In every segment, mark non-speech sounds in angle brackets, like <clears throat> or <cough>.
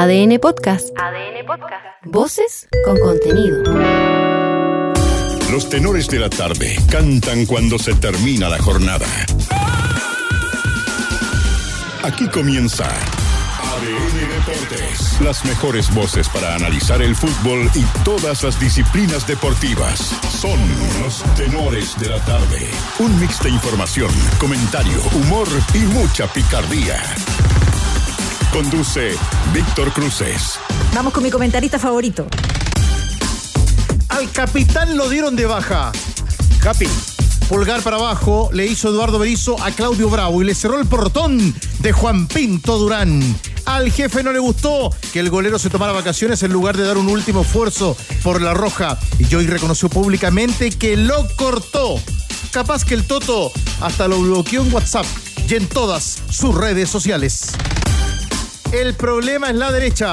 ADN Podcast. ADN Podcast. Voces con contenido. Los tenores de la tarde cantan cuando se termina la jornada. Aquí comienza ADN Deportes. Las mejores voces para analizar el fútbol y todas las disciplinas deportivas. Son los tenores de la tarde. Un mix de información, comentario, humor y mucha picardía. Conduce Víctor Cruces. Vamos con mi comentarista favorito. Al capitán lo dieron de baja. Capi. Pulgar para abajo le hizo Eduardo Berizzo a Claudio Bravo y le cerró el portón de Juan Pinto Durán. Al jefe no le gustó que el golero se tomara vacaciones en lugar de dar un último esfuerzo por la roja. Y hoy reconoció públicamente que lo cortó. Capaz que el Toto hasta lo bloqueó en WhatsApp y en todas sus redes sociales. El problema es la derecha.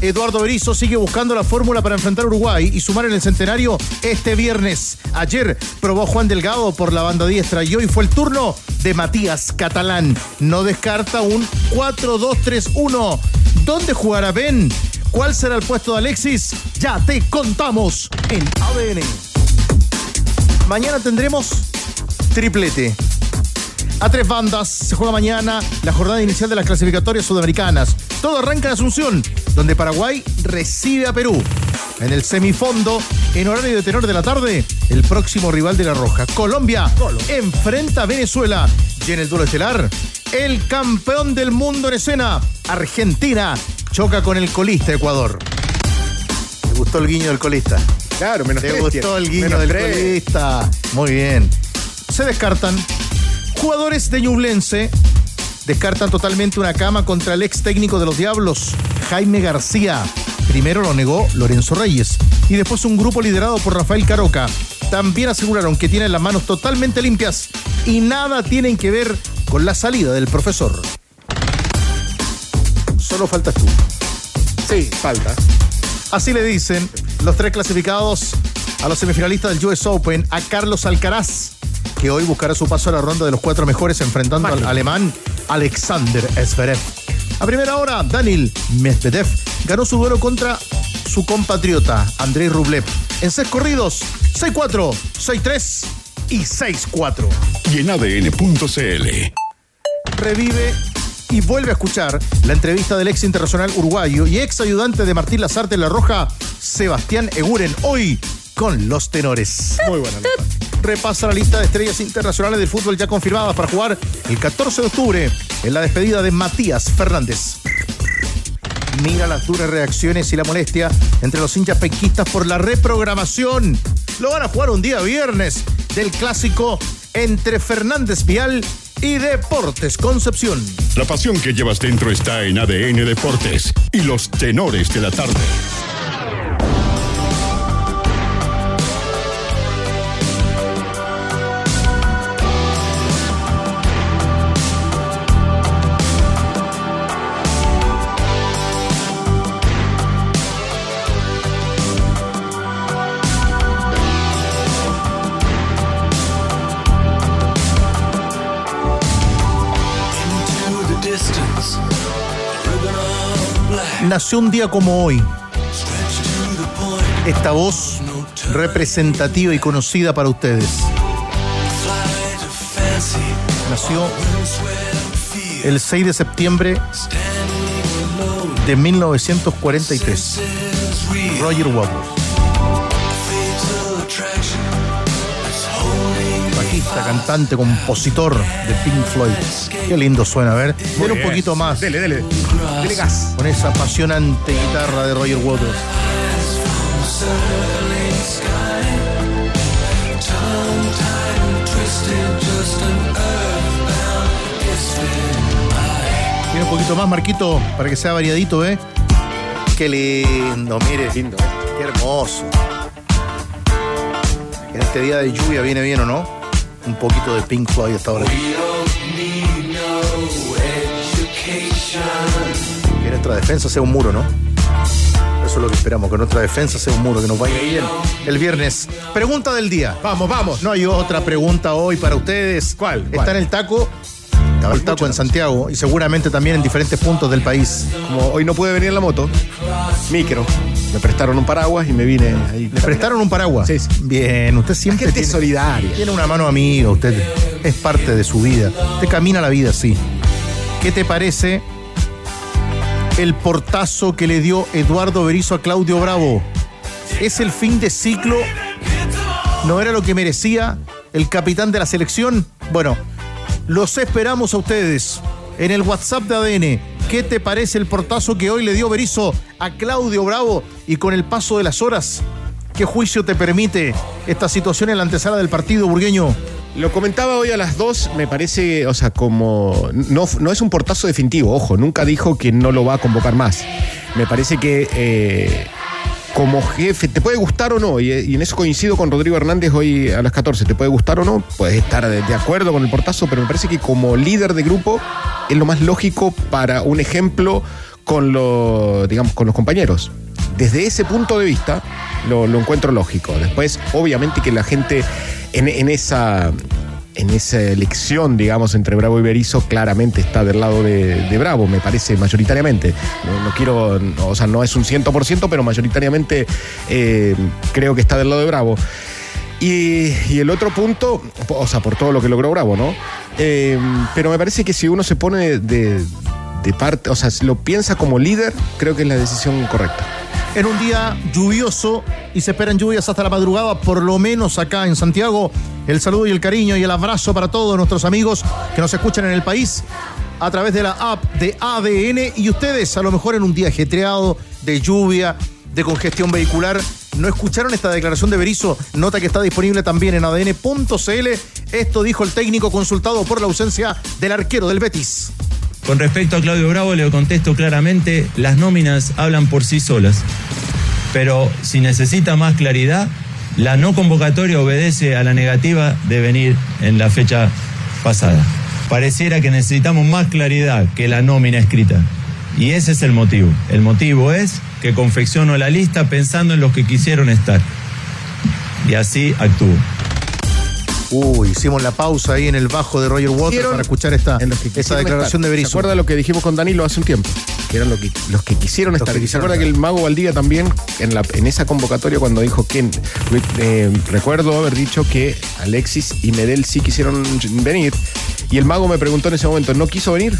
Eduardo Berizzo sigue buscando la fórmula para enfrentar Uruguay y sumar en el centenario este viernes. Ayer probó Juan Delgado por la banda diestra y hoy fue el turno de Matías Catalán. No descarta un 4-2-3-1. ¿Dónde jugará Ben? ¿Cuál será el puesto de Alexis? Ya te contamos en ADN. Mañana tendremos triplete. A tres bandas se juega mañana la jornada inicial de las clasificatorias sudamericanas. Todo arranca en Asunción, donde Paraguay recibe a Perú. En el semifondo, en horario de tenor de la tarde, el próximo rival de la Roja, Colombia, enfrenta a Venezuela. Y en el duelo estelar, el campeón del mundo en escena, Argentina, choca con el colista Ecuador. ¿Te gustó el guiño del colista? Claro, menos ¿Te tres, gustó el guiño Menos del tres. colista? Muy bien. Se descartan jugadores de Ñublense. Descartan totalmente una cama contra el ex técnico de los Diablos, Jaime García. Primero lo negó Lorenzo Reyes y después un grupo liderado por Rafael Caroca. También aseguraron que tienen las manos totalmente limpias y nada tienen que ver con la salida del profesor. Solo faltas tú. Sí, falta. Así le dicen los tres clasificados a los semifinalistas del US Open, a Carlos Alcaraz, que hoy buscará su paso a la ronda de los cuatro mejores enfrentando al alemán Alexander Zverev. A primera hora, Daniel Medvedev ganó su duelo contra su compatriota Andrei Rublev en seis corridos, 6-4, 6-3 y 6-4 Y en ADN.cl. revive y vuelve a escuchar la entrevista del ex internacional uruguayo y ex ayudante de Martín Lazarte en La Roja, Sebastián Eguren, hoy con los tenores. Muy buena nota. Repasa la lista de estrellas internacionales del fútbol ya confirmadas para jugar el 14 de octubre en la despedida de Matías Fernández. Mira las duras reacciones y la molestia entre los hinchas penquistas por la reprogramación. Lo van a jugar un día viernes del clásico entre Fernández Vial y Deportes Concepción. La pasión que llevas dentro está en ADN Deportes y los tenores de la tarde. Nació un día como hoy esta voz representativa y conocida para ustedes. Nació el 6 de septiembre de 1943. Says real. Roger Waters, bajista, cantante, compositor de Pink Floyd. Qué lindo suena, a ver. Ven un poquito más Dele, dele. Dele gas. con esa apasionante guitarra de Roger Waters. Tiene un poquito más, Marquito, para que sea variadito, ¿eh? Qué lindo, mire. Lindo, ¿eh? Qué hermoso. En este día de lluvia viene bien, ¿o no? Un poquito de Pink Floyd hasta ahora. Nuestra defensa sea un muro, ¿no? Eso es lo que esperamos, que nuestra defensa sea un muro, que nos vaya bien. El viernes, pregunta del día. Vamos, vamos. No hay otra pregunta hoy para ustedes. ¿Cuál? Está en el taco Estaba el taco en Santiago y seguramente también en diferentes puntos del país. Como hoy no pude venir en la moto, micro, me prestaron un paraguas y me vine ahí. ¿Le prestaron un paraguas? Sí, sí. Bien, usted siempre Gente tiene, solidaria. tiene una mano amiga, usted es parte de su vida. Usted camina la vida así. ¿Qué te parece el portazo que le dio Eduardo Berizzo a Claudio Bravo? ¿Es el fin de ciclo? ¿No era lo que merecía el capitán de la selección? Bueno, los esperamos a ustedes en el WhatsApp de ADN. ¿Qué te parece el portazo que hoy le dio Berizzo a Claudio Bravo? Y con el paso de las horas, ¿qué juicio te permite esta situación en la antesala del partido burgueño? Lo comentaba hoy a las dos, me parece, o sea, como. No, no es un portazo definitivo, ojo, nunca dijo que no lo va a convocar más. Me parece que. eh, como jefe, te puede gustar o no, y, y en eso coincido con Rodrigo Hernández hoy a las 14, te puede gustar o no, puedes estar de, acuerdo con el portazo, pero me parece que como líder de grupo es lo más lógico para un ejemplo con, lo, digamos, con los compañeros. Desde ese punto de vista lo encuentro lógico. Después, obviamente que la gente en, esa en esa elección, digamos, entre Bravo y Berizzo, claramente está del lado de, Bravo, me parece, mayoritariamente. No, quiero, o sea, no es un 100%, pero mayoritariamente eh, creo que está del lado de Bravo. Y, y el otro punto, o sea, por todo lo que logró Bravo, ¿no? Eh, pero me parece que si uno se pone de, de parte, o sea, si lo piensa como líder, creo que es la decisión correcta. En un día lluvioso y se esperan lluvias hasta la madrugada, por lo menos acá en Santiago. El saludo y el cariño y el abrazo para todos nuestros amigos que nos escuchan en el país a través de la app de ADN y ustedes a lo mejor en un día ajetreado de lluvia, de congestión vehicular. ¿No escucharon esta declaración de Berizzo? Nota que está disponible también en adn.cl. Esto dijo el técnico consultado por la ausencia del arquero del Betis. Con respecto a Claudio Bravo, le contesto claramente, las nóminas hablan por sí solas. Pero si necesita más claridad, la no convocatoria obedece a la negativa de venir en la fecha pasada. Pareciera que necesitamos más claridad que la nómina escrita. Y ese es el motivo. El motivo es que confecciono la lista pensando en los que quisieron estar. Y así actúo. Uy, hicimos la pausa ahí en el bajo de Roger Waters Hicieron para escuchar esta, los quisieron declaración estar. de ¿Se Berizzo. acuerda lo que dijimos con Danilo hace un tiempo? Que eran lo que- los que quisieron estar. que ¿Se quisieron acuerda que el mago Valdía también, en, la, en esa convocatoria, cuando dijo que. eh, recuerdo haber dicho que Alexis y Medel sí quisieron venir. Y el mago me preguntó en ese momento, ¿no quiso venir?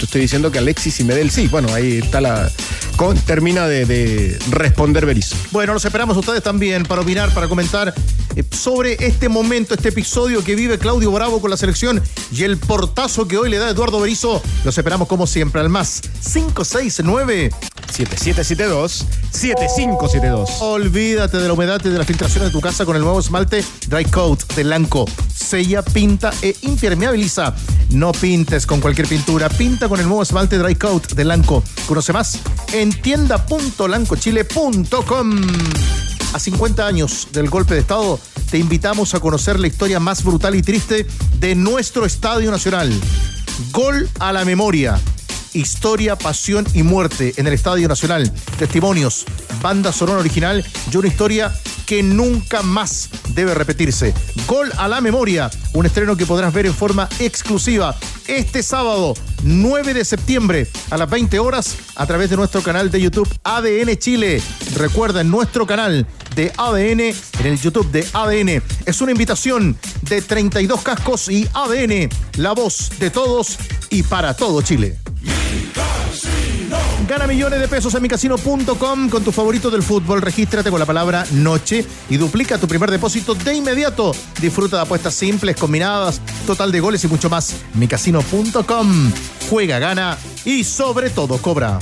Estoy diciendo que Alexis y Medel sí. Bueno, ahí está la. con- termina de, de responder Berizzo. Bueno, los esperamos ustedes también para opinar, para comentar eh, sobre este momento, este episodio que vive Claudio Bravo con la selección y el portazo que hoy le da Eduardo Berizzo. Los esperamos como siempre al más 569. 7772 7572. Olvídate de la humedad y de la filtración de tu casa con el nuevo esmalte Dry Coat de Lanco. Sella, pinta e impermeabiliza. No pintes con cualquier pintura, pinta con el nuevo esmalte Dry Coat de Lanco. Conoce más en tienda.lancochile.com. A 50 años del golpe de Estado, te invitamos a conocer la historia más brutal y triste de nuestro Estadio Nacional. Gol a la memoria. Historia, pasión y muerte en el Estadio Nacional. Testimonios, banda sonora original y una historia que nunca más debe repetirse. Gol a la memoria, un estreno que podrás ver en forma exclusiva este sábado 9 de septiembre a las 20 horas a través de nuestro canal de YouTube ADN Chile. Recuerda, en nuestro canal de ADN, en el YouTube de ADN, es una invitación de 32 cascos y ADN, la voz de todos y para todo Chile. Gana millones de pesos en micasino.com con tu favorito del fútbol. Regístrate con la palabra noche y duplica tu primer depósito de inmediato. Disfruta de apuestas simples, combinadas, total de goles y mucho más. micasino.com. Juega, gana y sobre todo cobra.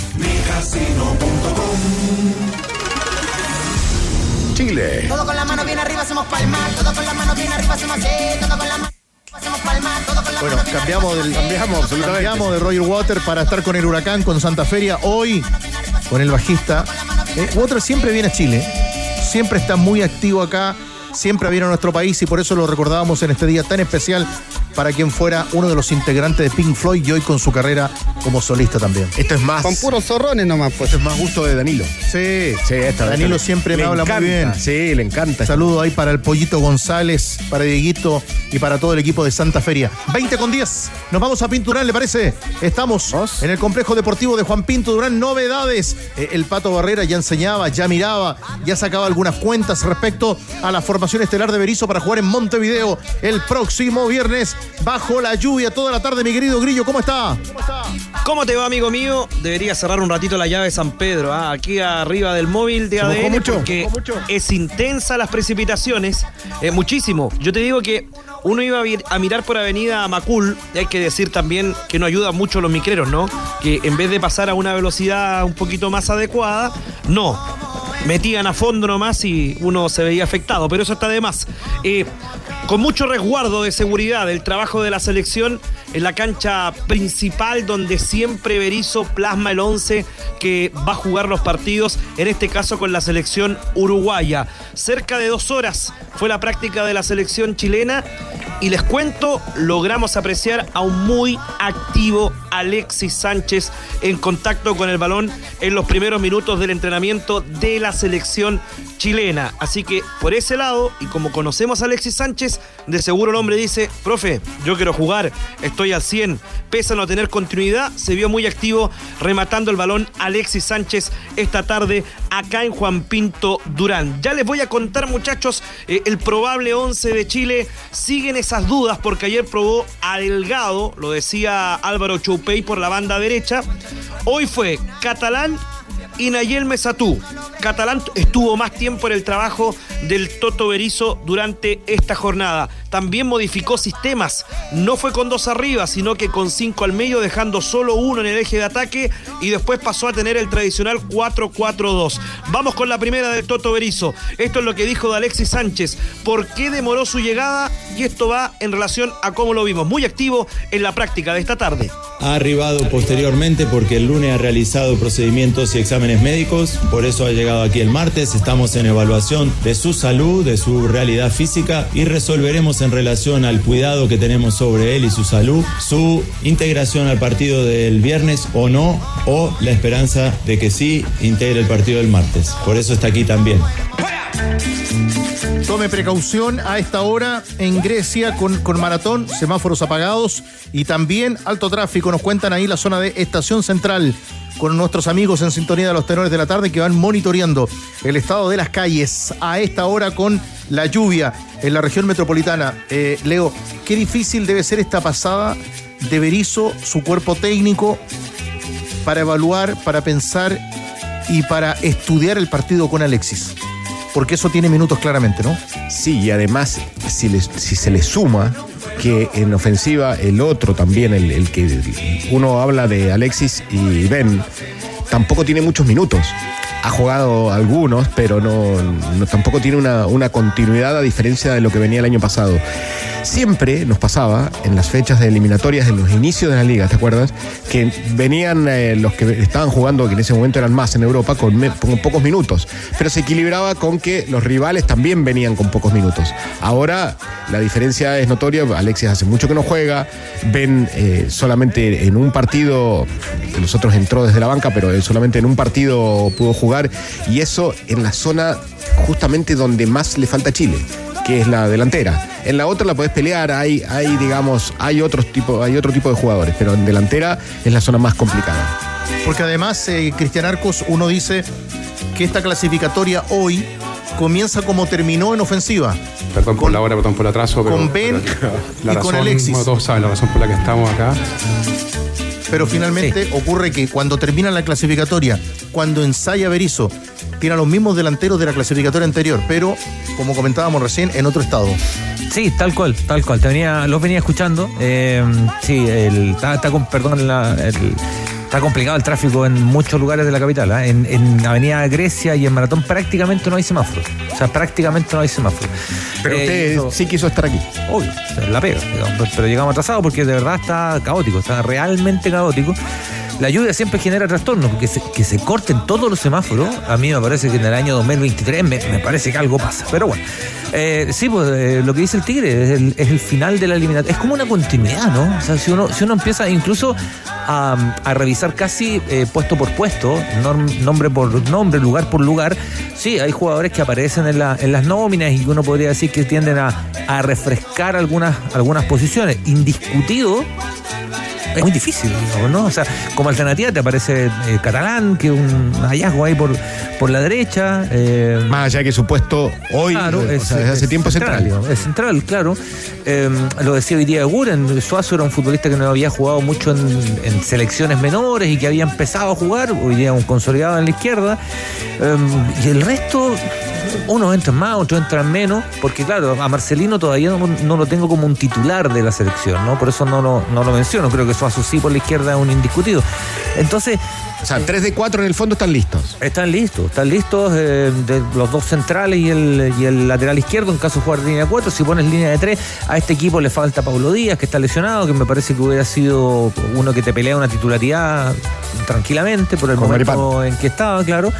Chile, Todo con la mano bien arriba hacemos palmas, todo con la mano bien arriba hacemos así, todo con la mano hacemos la Bueno, cambiamos cambiamos, cambiamos de Roger Water para estar con el huracán, con Santa Feria. Hoy con el bajista. Eh, Water siempre viene a Chile, siempre está muy activo acá, siempre viene a nuestro país y por eso lo recordábamos en este día tan especial para quien fuera uno de los integrantes de Pink Floyd y hoy con su carrera como solista también. Esto es más. Con puros zorrones nomás, pues. Esto es más gusto de Danilo. Sí, Sí, esta- Danilo esta- siempre me habla encanta, muy bien. Sí, le encanta. Saludo ahí para el Pollito González, para Dieguito y para todo el equipo de Santa Feria. 20 con 10. Nos vamos a Pinturán, ¿le parece? Estamos ¿Vos? en el complejo deportivo de Juan Pinto Durán. Novedades. Eh, el Pato Barrera ya enseñaba, ya miraba, ya sacaba algunas cuentas respecto a la formación estelar de Berizo para jugar en Montevideo el próximo viernes bajo la lluvia toda la tarde. Mi querido Grillo, ¿cómo está? ¿Cómo te va, amigo mío? Debería cerrar un ratito la llave de San Pedro, ¿ah? aquí arriba del móvil de ADN, mucho, porque es intensa las precipitaciones, eh, muchísimo. Yo te digo que uno iba a mirar por Avenida Macul, y hay que decir también que no ayuda mucho los micreros, ¿no? Que en vez de pasar a una velocidad un poquito más adecuada, no. Metían a fondo nomás y uno se veía afectado, pero eso está de más. Eh, con mucho resguardo de seguridad, el trabajo de la selección en la cancha principal donde siempre Berizzo plasma el 11 que va a jugar los partidos, en este caso con la selección uruguaya. Cerca de dos horas fue la práctica de la selección chilena y les cuento, logramos apreciar a un muy activo Alexis Sánchez en contacto con el balón en los primeros minutos del entrenamiento de la selección chilena. Así que por ese lado, y como conocemos a Alexis Sánchez, de seguro el hombre dice, profe, yo quiero jugar, al 100, pese a no tener continuidad, se vio muy activo rematando el balón Alexis Sánchez esta tarde acá en Juan Pinto Durán. Ya les voy a contar muchachos eh, el probable 11 de Chile, siguen esas dudas porque ayer probó a Delgado, lo decía Álvaro Choupey por la banda derecha, hoy fue Catalán y Nayel Mesatú. Catalán estuvo más tiempo en el trabajo del Toto Berizo durante esta jornada. También modificó sistemas. No fue con dos arriba, sino que con cinco al medio, dejando solo uno en el eje de ataque y después pasó a tener el tradicional 4-4-2. Vamos con la primera del Toto Berizo. Esto es lo que dijo de Alexis Sánchez. ¿Por qué demoró su llegada? Y esto va en relación a cómo lo vimos. Muy activo en la práctica de esta tarde. Ha arribado posteriormente porque el lunes ha realizado procedimientos y exámenes médicos, por eso ha llegado aquí el martes. Estamos en evaluación de su salud, de su realidad física y resolveremos en relación al cuidado que tenemos sobre él y su salud, su integración al partido del viernes o no, o la esperanza de que sí integre el partido del martes. Por eso está aquí también. Tome precaución a esta hora en Grecia con, con maratón, semáforos apagados y también alto tráfico. Nos cuentan ahí la zona de Estación Central con nuestros amigos en sintonía de los tenores de la tarde que van monitoreando el estado de las calles a esta hora con la lluvia en la región metropolitana. Eh, Leo, qué difícil debe ser esta pasada de Berizo, su cuerpo técnico, para evaluar, para pensar y para estudiar el partido con Alexis. Porque eso tiene minutos claramente, ¿no? Sí, y además, si, se le suma que en ofensiva el otro también, el que uno habla de Alexis y Ben, tampoco tiene muchos minutos. Ha jugado algunos, pero no, tampoco tiene una, continuidad a diferencia de lo que venía el año pasado. Siempre nos pasaba en las fechas de eliminatorias, en los inicios de la liga, ¿te acuerdas? Que venían eh, los que estaban jugando, que en ese momento eran más en Europa, con, pocos minutos. Pero se equilibraba con que los rivales también venían con pocos minutos. Ahora la diferencia es notoria. Alexis hace mucho que no juega. Ben eh, solamente en un partido, los otros entró desde la banca, pero solamente en un partido pudo jugar. Y eso en la zona justamente donde más le falta a Chile que es la delantera. En la otra la podés pelear, hay, hay digamos, hay otros tipo, hay otro tipo de jugadores, pero en delantera es la zona más complicada. Porque además, eh, Cristian Arcos, uno dice que esta clasificatoria hoy comienza como terminó en ofensiva. Perdón por la hora, perdón por el atraso. Pero, con Ben pero y con Alexis. todos saben la razón por la que estamos acá. Pero finalmente ocurre que cuando termina la clasificatoria, cuando ensaya Berizzo, tiene a los mismos delanteros de la clasificatoria anterior, pero como comentábamos recién, en otro estado. Sí, tal cual, tal cual. Te venía, los venía escuchando. Eh, sí, el, está, está con, perdón, la- el- está complicado el tráfico en muchos lugares de la capital. ¿ah? En, en Avenida Grecia y en Maratón prácticamente no hay semáforos. O sea, prácticamente no hay semáforos. Pero Eh, usted sí quiso estar aquí. Obvio, la pega, digamos, pero- pero llegamos atrasados porque de verdad está caótico, está realmente caótico. La lluvia siempre genera trastornos, que se, que se corten todos los semáforos, a mí me parece que en el año 2023 me, me parece que algo pasa. Pero bueno, eh, sí, pues eh, lo que dice el Tigre es el, final de la eliminatoria. Es como una continuidad, ¿no? O sea, si uno, si uno empieza incluso a, a revisar casi eh, puesto por puesto, nombre por nombre, lugar por lugar, sí, hay jugadores que aparecen en, la- en las nóminas y uno podría decir que tienden a, a refrescar algunas, algunas posiciones. Indiscutido es muy difícil, digamos, ¿no? O sea, como alternativa te aparece eh, Catalán, que es un hallazgo ahí por, por la derecha. eh, Más allá que su puesto hoy, Claro, o sea, desde hace tiempo es central. digamos, Es central, claro. Eh, lo decía hoy día Guren, Suazo era un futbolista que no había jugado mucho en, en selecciones menores y que había empezado a jugar, hoy día un consolidado en la izquierda. Eh, y el resto, unos entran más, otros entran menos, porque claro, a Marcelino todavía no, lo tengo como un titular de la selección, ¿no? Por eso no lo, no lo menciono, creo que Suazo sí por la izquierda es un indiscutido. Entonces, O sea, 3 de 4 en el fondo están listos. están listos, están listos eh, de los dos centrales y el, y el lateral izquierdo en caso de jugar línea de 4. Si pones línea de 3, a este equipo le falta Paulo Díaz, que está lesionado, que me parece que hubiera sido uno que te pelea una titularidad tranquilamente por el Con momento en que estaba, claro.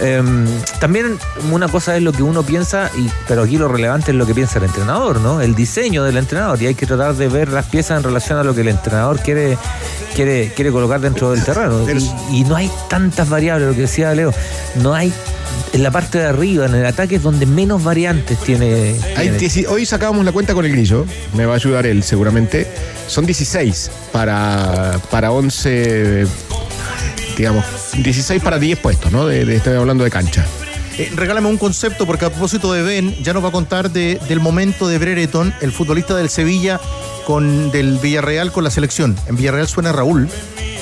Eh, también una cosa es lo que uno piensa, y, pero aquí lo relevante es lo que piensa el entrenador, ¿no? El diseño del entrenador. Y hay que tratar de ver las piezas en relación a lo que el entrenador quiere, quiere, quiere colocar dentro del terreno. Y, y no hay tantas variables, lo que decía Leo, no hay en la parte de arriba, en el ataque es donde menos variantes tiene. Hay tiene. dieci- hoy sacábamos la cuenta con el grillo, me va a ayudar él seguramente. Son 16 para, para 11, digamos, 16 para 10 puestos, ¿no? De, de- estoy hablando de cancha. Eh, regálame un concepto, porque a propósito de Ben, ya nos va a contar de- del momento de Brereton, el futbolista del Sevilla con del Villarreal con la selección. En Villarreal suena Raúl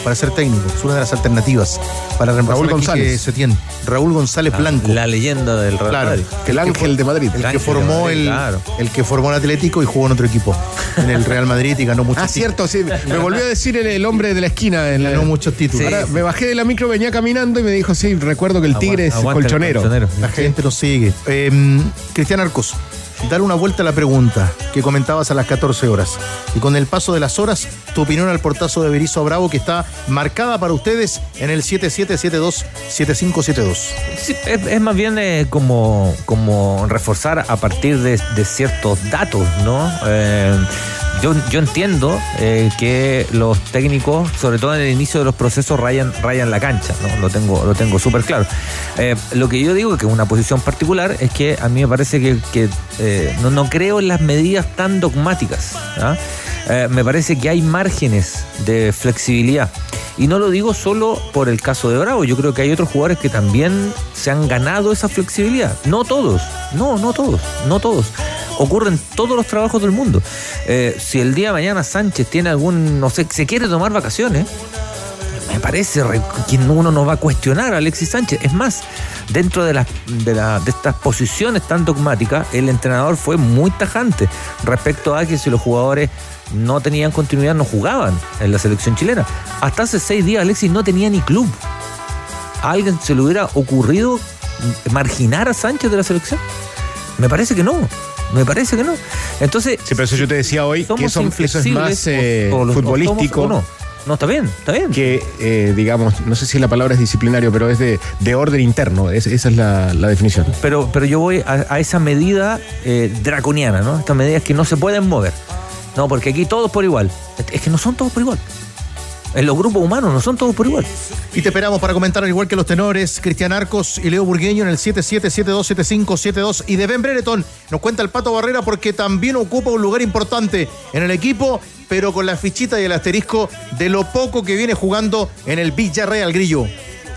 para ser técnico, es una de las alternativas para reemplazar Raúl González. Setién. Raúl González Blanco. La leyenda del Real Claro, Madrid. El ángel de Madrid. El que formó Madrid, el, claro. el que formó el Atlético y jugó en otro equipo. En el Real Madrid y ganó muchos Ah, cierto, sí. Me volvió a decir el, el hombre de la esquina. En la, Ganó muchos títulos. Ahora me bajé de la micro, venía caminando y me dijo, sí, recuerdo que el tigre es Aguanta colchonero. colchonero. La gente nos sigue. Eh, Cristian Arcos, dale una vuelta a la pregunta que comentabas a las 14 horas. Y con el paso de las horas, tu opinión al portazo de Berizo Bravo que está marcada para ustedes en el 7772-7572. Sí, es, es más bien eh, como, como reforzar a partir de, de ciertos datos, ¿no? Eh, yo, yo entiendo eh, que los técnicos, sobre todo en el inicio de los procesos, rayan, rayan la cancha, ¿no? Lo tengo, lo tengo súper claro. Eh, lo que yo digo, que es una posición particular, es que a mí me parece que, eh, no, no creo en las medidas tan dogmáticas. ¿ah? Me parece que hay márgenes de flexibilidad. Y no lo digo solo por el caso de Bravo, yo creo que hay otros jugadores que también se han ganado esa flexibilidad. No todos, no, no todos, no todos. Ocurre en todos los trabajos del mundo. Eh, si el día de mañana Sánchez tiene algún, no sé, se quiere tomar vacaciones, me parece re- que uno no va a cuestionar a Alexis Sánchez. Es más, dentro de, las, de, la- de estas posiciones tan dogmáticas, el entrenador fue muy tajante respecto a que si los jugadores no tenían continuidad, no jugaban en la selección chilena. Hasta hace seis días Alexis no tenía ni club. ¿A alguien se le hubiera ocurrido marginar a Sánchez de la selección? Me parece que no. Me parece que no. Entonces, Sí, pero eso yo te decía hoy, que eso, eso es más eh, o- o los- o futbolístico. o no. No, está bien, está bien. que, eh, digamos, no sé si la palabra es disciplinario, pero es de, de orden interno. Es- esa es la, la definición. Pero, pero yo voy a, a esa medida eh, draconiana, ¿no? Estas medidas que no se pueden mover. No, porque aquí todos por igual. Es que no son todos por igual. En los grupos humanos no son todos por igual. Y te esperamos para comentar al igual que los tenores Cristian Arcos y Leo Burgueño en el 77727572 y de Ben Brereton nos cuenta el Pato Barrera porque también ocupa un lugar importante en el equipo, pero con la fichita y el asterisco de lo poco que viene jugando en el Villarreal Grillo.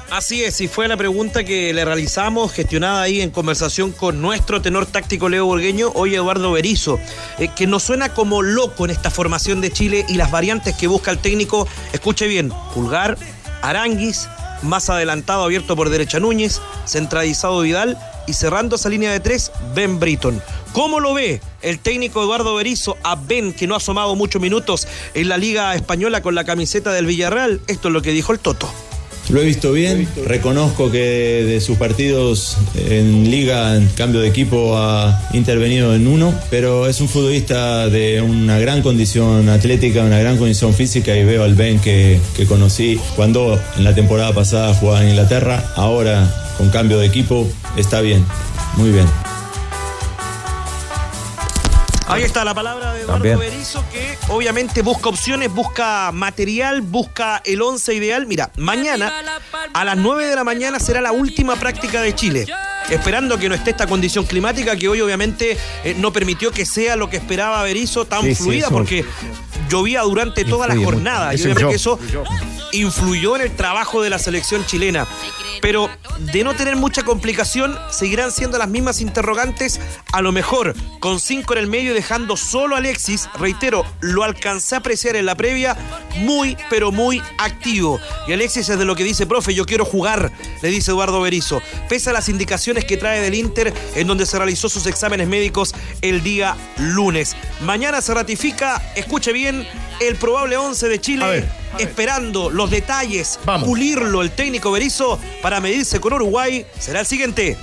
Así es, y fue la pregunta que le realizamos, gestionada ahí en conversación con nuestro tenor táctico Leo Burgueño, hoy Eduardo Berizo, eh, que nos suena como loco en esta formación de Chile y las variantes que busca el técnico. Escuche bien, Pulgar, Aranguis, más adelantado abierto por derecha Núñez, centralizado Vidal y cerrando esa línea de tres, Ben Britton. ¿Cómo lo ve el técnico Eduardo Berizo a Ben, que no ha asomado muchos minutos en la Liga Española con la camiseta del Villarreal? Esto es lo que dijo el Toto. Lo he visto bien, reconozco que de sus partidos en liga, en cambio de equipo, ha intervenido en uno, pero es un futbolista de una gran condición atlética, una gran condición física y veo al Ben que, que conocí cuando en la temporada pasada jugaba en Inglaterra, ahora con cambio de equipo, está bien, muy bien. Ahí está la palabra de Eduardo También. Berizzo que obviamente busca opciones, busca material, busca el once ideal. Mira, mañana a las 9 de la mañana será la última práctica de Chile. Esperando que no esté esta condición climática que hoy obviamente eh, no permitió que sea lo que esperaba Berizzo tan Sí, fluida porque llovía durante toda la mucho. jornada. Y obviamente eso influyó. en el trabajo de la selección chilena. Pero de no tener mucha complicación, seguirán siendo las mismas interrogantes, a lo mejor con cinco en el medio y dejando solo a Alexis. Reitero, lo alcancé a apreciar en la previa, muy, pero muy activo. Y Alexis es de lo que dice, profe, yo quiero jugar, le dice Eduardo Berizzo. Pese a las indicaciones que trae del Inter, en donde se realizó sus exámenes médicos el día lunes. Mañana se ratifica, escuche bien, el probable 11 de Chile esperando los detalles, pulirlo el técnico Berizzo para medirse con Uruguay, será el siguiente.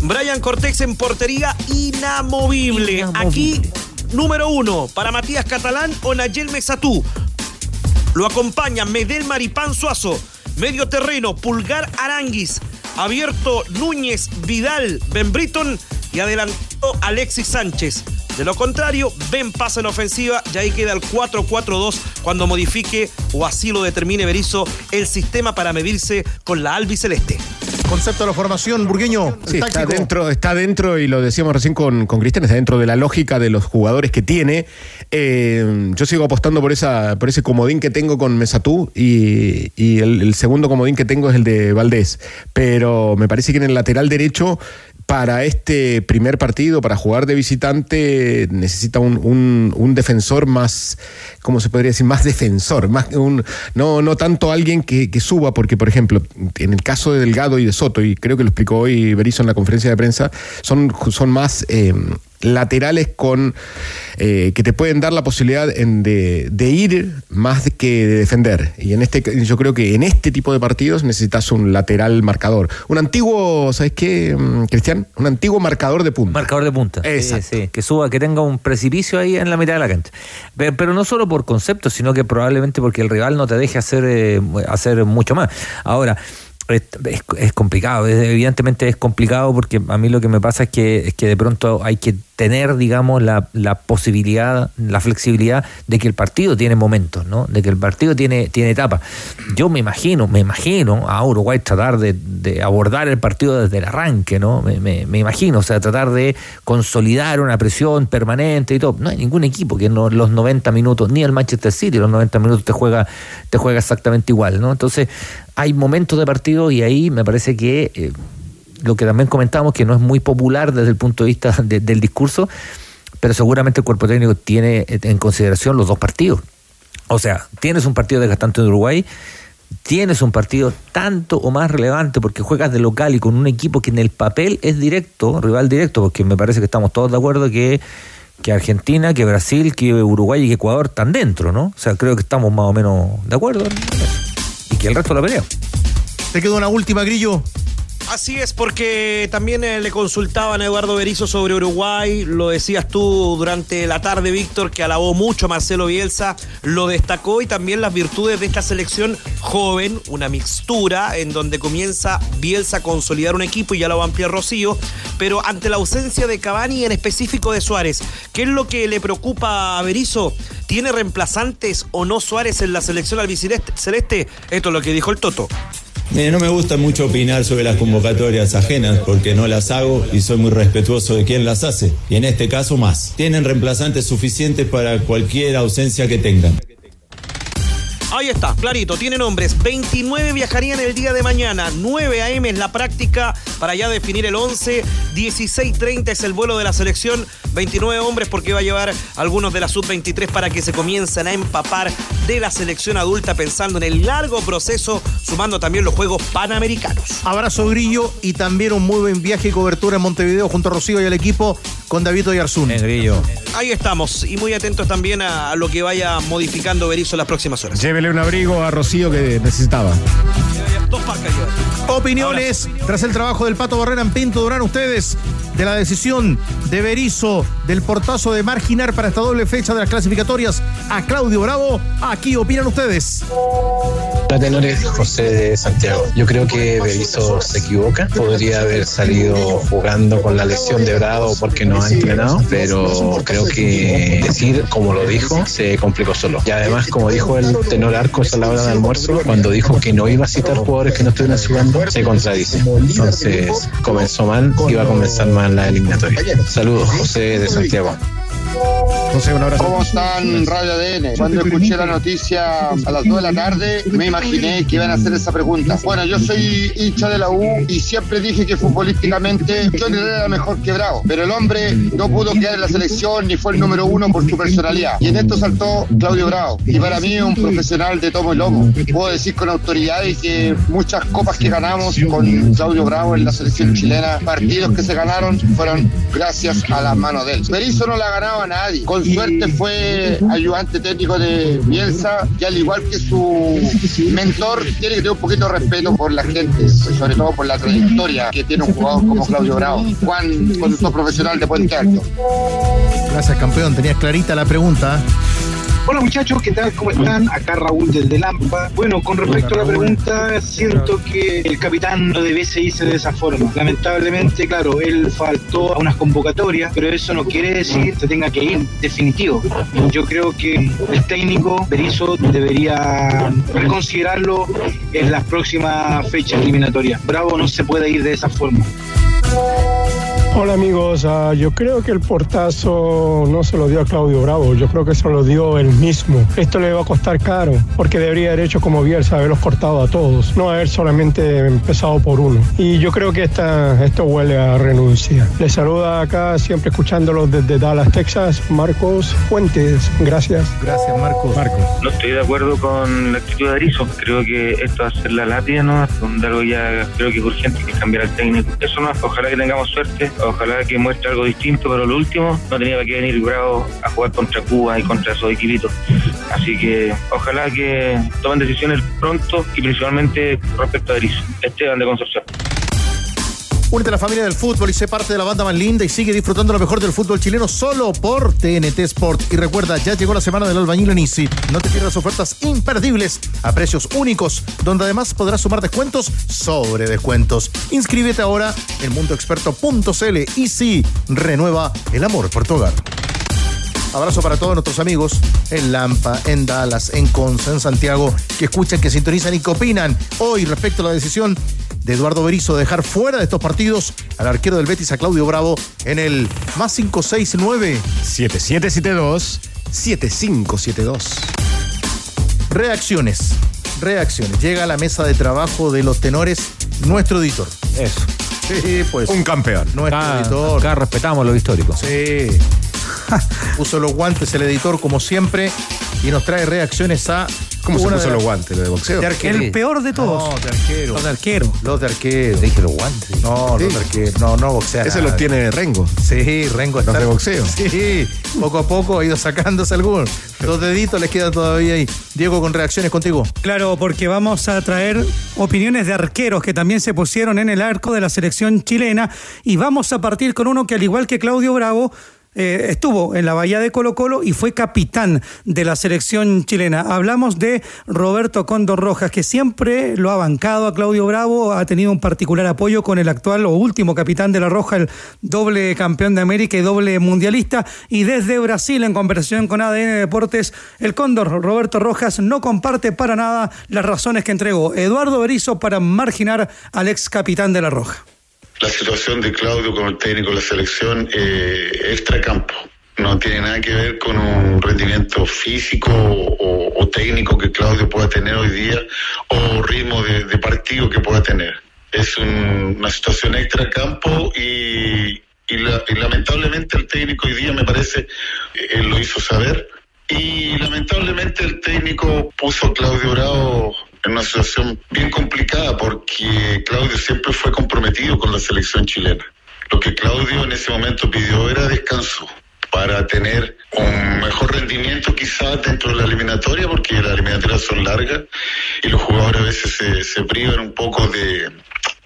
Brian Cortés en portería inamovible. Aquí, número uno, para Matías Catalán o Nayel Mesatú. Lo acompañan Medel Maripán Suazo. Medio terreno, Pulgar Aranguis. Abierto Núñez Vidal Ben Britton. Y adelantó Alexis Sánchez. De lo contrario, Ben pasa en ofensiva y ahí queda el 4-4-2 cuando modifique o así lo determine Berizzo el sistema para medirse con la albiceleste. Concepto de la formación, Burgueño. Sí, está dentro, está dentro, y lo decíamos recién con, con Cristian, está dentro de la lógica de los jugadores que tiene. Eh, yo sigo apostando por esa, por ese comodín que tengo con Mesatú y, y el, el segundo comodín que tengo es el de Valdés. Pero me parece que en el lateral derecho, para este primer partido, para jugar de visitante, necesita un, un- defensor más, ¿cómo se podría decir? Más defensor, más un, no, no tanto alguien que, que suba, porque, por ejemplo, en el caso de Delgado y de Soto, y creo que lo explicó hoy Berizzo en la conferencia de prensa, son, son más eh, laterales con eh, que te pueden dar la posibilidad en de, de ir más que de defender. Y en este yo creo que en este tipo de partidos necesitas un lateral marcador. Un antiguo, ¿sabes qué, mm, Cristian? Un antiguo marcador de punta. Marcador de punta. Sí, sí, que suba, que tenga un precipicio ahí en la mitad de la cancha. Pe- Pero, no solo por concepto, sino que probablemente porque el rival no te deje hacer, eh, hacer mucho más. Ahora, es, es- es complicado, es- evidentemente es complicado porque a mí lo que me pasa es que, es que de pronto hay que tener, digamos, la, posibilidad, la flexibilidad de que el partido tiene momentos, ¿no? De que el partido tiene, tiene etapas. Yo me imagino, me imagino a Uruguay tratar de, abordar el partido desde el arranque, ¿no? Me, imagino, o sea, tratar de consolidar una presión permanente y todo. No hay ningún equipo que en lo- los 90 minutos, ni el Manchester City, los 90 minutos te juega, te juega exactamente igual, ¿no? Entonces, hay momentos de partido y ahí me parece que eh, lo que también comentamos, que no es muy popular desde el punto de vista <laughs> de- del discurso, pero seguramente el cuerpo técnico tiene en consideración los dos partidos. O sea, tienes un partido desgastante en Uruguay, tienes un partido tanto o más relevante porque juegas de local y con un equipo que en el papel es directo, rival directo, porque me parece que estamos todos de acuerdo que, que Argentina, que Brasil, que Uruguay y que Ecuador están dentro, ¿no? O sea, creo que estamos más o menos de acuerdo y que el resto la pelea. Te queda una última, Grillo. Así es, porque también eh, le consultaban a Eduardo Berizzo sobre Uruguay, lo decías tú durante la tarde, Víctor, que alabó mucho a Marcelo Bielsa, lo destacó y también las virtudes de esta selección joven, una mixtura en donde comienza Bielsa a consolidar un equipo y ya lo va a ampliar Rocío, pero ante la ausencia de Cavani y en específico de Suárez, ¿qué es lo que le preocupa a Berizzo? ¿Tiene reemplazantes o no Suárez en la selección albiceleste? Celeste? Esto es lo que dijo el Toto. Eh, no me gusta mucho opinar sobre las convocatorias ajenas porque no las hago y soy muy respetuoso de quien las hace. Y en este caso más. Tienen reemplazantes suficientes para cualquier ausencia que tengan. Ahí está, clarito, tiene nombres. 29 viajarían el día de mañana. 9 a.m. es la práctica para ya definir el 11. 16.30 es el vuelo de la selección. 29 hombres porque va a llevar algunos de la sub-23 para que se comiencen a empapar de la selección adulta pensando en el largo proceso, sumando también los Juegos Panamericanos. Abrazo, Grillo, y también un muy buen viaje y cobertura en Montevideo junto a Rocío y al equipo con David Oyarzún. Negrillo. Ahí estamos. Y muy atentos también a, a lo que vaya modificando Berizzo en las próximas horas. Llévele un abrigo a Rocío que necesitaba. Opiniones tras el trabajo del Pato Barrera en Pinto Durán, ustedes de la decisión de Berizzo del portazo de marginar para esta doble fecha de las clasificatorias a Claudio Bravo. Aquí opinan ustedes. La tenores José de Santiago. Yo creo que Berizzo se equivoca. Podría haber salido jugando con la lesión de Bravo porque no ha entrenado, pero creo que decir como lo dijo se complicó solo. Y además, como dijo el tenor Arcos a la hora de almuerzo, cuando dijo que no iba a citar jugadores que no estuvieran jugando, se contradice. Entonces, comenzó mal y va a comenzar mal la eliminatoria. Saludos, José de Santiago. José, un abrazo. ¿Cómo están, Radio ADN? Cuando escuché la noticia a las 2 de la tarde, me imaginé que iban a hacer esa pregunta. Bueno, yo soy hincha de la U y siempre dije que futbolísticamente Johnny era mejor que Bravo, pero el hombre no pudo quedar en la selección ni fue el número uno por su personalidad. Y en esto saltó Claudio Bravo. Y para mí es un profesional de tomo y lomo. Puedo decir con autoridad y que muchas copas que ganamos con Claudio Bravo en la selección chilena, partidos que se ganaron, fueron gracias a las manos de él. Berizzo no la ganaba a nadie. Con suerte fue ayudante técnico de Bielsa y al igual que su mentor, tiene que tener un poquito de respeto por la gente, pues, sobre todo por la trayectoria que tiene un jugador como Claudio Bravo. Juan, conductor profesional de Puente Alto. Gracias, campeón. Tenías clarita la pregunta. Hola muchachos, ¿qué tal? ¿Cómo están? Acá Raúl desde Lampa. Bueno, con respecto a la pregunta, siento que el capitán no debiese irse de esa forma. Lamentablemente, claro, él faltó a unas convocatorias, pero eso no quiere decir que tenga que ir definitivo. Yo creo que el técnico Berizzo debería reconsiderarlo en las próximas fechas eliminatorias. Bravo no se puede ir de esa forma. Hola amigos, Ah, yo creo que el portazo no se lo dio a Claudio Bravo, yo creo que se lo dio él mismo. Esto le va a costar caro, porque debería haber hecho como Bielsa, haberlos cortado a todos, no haber solamente empezado por uno. Y yo creo que esta, esto huele a renuncia. Les saluda acá, siempre escuchándolos desde Dallas, Texas, Marcos Fuentes. Gracias. Gracias, Marcos. Marcos. No estoy de acuerdo con la actitud de Arizo. Creo que esto va a ser la lápida, ¿no? Donde algo ya creo que es urgente que cambiar al técnico. Eso no, ojalá que tengamos suerte, ojalá que muestre algo distinto, pero lo último, no tenía que venir Bravo a jugar contra Cuba y contra esos equipitos. Así que ojalá que tomen decisiones pronto y principalmente respecto a Arizo. Esteban de Concepción. Únete a la familia del fútbol y sé parte de la banda más linda y sigue disfrutando lo mejor del fútbol chileno solo por TNT Sport. Y recuerda, ya llegó la semana del albañil en Easy. No te pierdas ofertas imperdibles a precios únicos, donde además podrás sumar descuentos sobre descuentos. Inscríbete ahora en mundoexperto.cl y sí, renueva el amor por tu hogar. Abrazo para todos nuestros amigos en Lampa, en Dallas, en Conce, en Santiago, que escuchan, que sintonizan y que opinan hoy respecto a la decisión de Eduardo Berizzo de dejar fuera de estos partidos al arquero del Betis, a Claudio Bravo, en el más 569 7772 7572. Reacciones. Reacciones. Llega a la mesa de trabajo de los tenores nuestro editor. Eso. Sí, pues. Un campeón. Nuestro Acá, editor. acá respetamos lo histórico. Sí. <laughs> puso los guantes el editor como siempre y nos trae reacciones a ¿Cómo se puso los guantes, lo de boxeo? de arquero. El peor de todos. No, de arquero. Los de arquero. Los de arquero. Te dije los guantes. No, Sí. los de arquero. No, no boxea. Ese los tiene Rengo. Sí, Rengo Los está. de boxeo. Sí, poco a poco ha ido sacándose algunos. Dos deditos les quedan todavía ahí. Diego, con reacciones contigo. Claro, porque vamos a traer opiniones de arqueros que también se pusieron en el arco de la selección chilena y vamos a partir con uno que al igual que Claudio Bravo eh, estuvo en la Bahía de Colo Colo y fue capitán de la selección chilena. Hablamos de Roberto Condor Rojas, que siempre lo ha bancado a Claudio Bravo, ha tenido un particular apoyo con el actual o último capitán de la Roja, el doble campeón de América y doble mundialista. Y desde Brasil, en conversación con ADN Deportes, el Cóndor Roberto Rojas no comparte para nada las razones que entregó Eduardo Berizzo para marginar al ex capitán de la Roja. La situación de Claudio como el técnico de la selección eh, extracampo. No tiene nada que ver con un rendimiento físico o, o técnico que Claudio pueda tener hoy día o ritmo de, de partido que pueda tener. Es un- una situación extracampo y, y, la- y lamentablemente el técnico hoy día me parece, eh, lo hizo saber y lamentablemente el técnico puso a Claudio Bravo en una situación bien complicada porque Claudio siempre fue comprometido con la selección chilena. Lo que Claudio en ese momento pidió era descanso para tener un mejor rendimiento quizás dentro de la eliminatoria, porque las eliminatorias son largas y los jugadores a veces se, privan un poco de,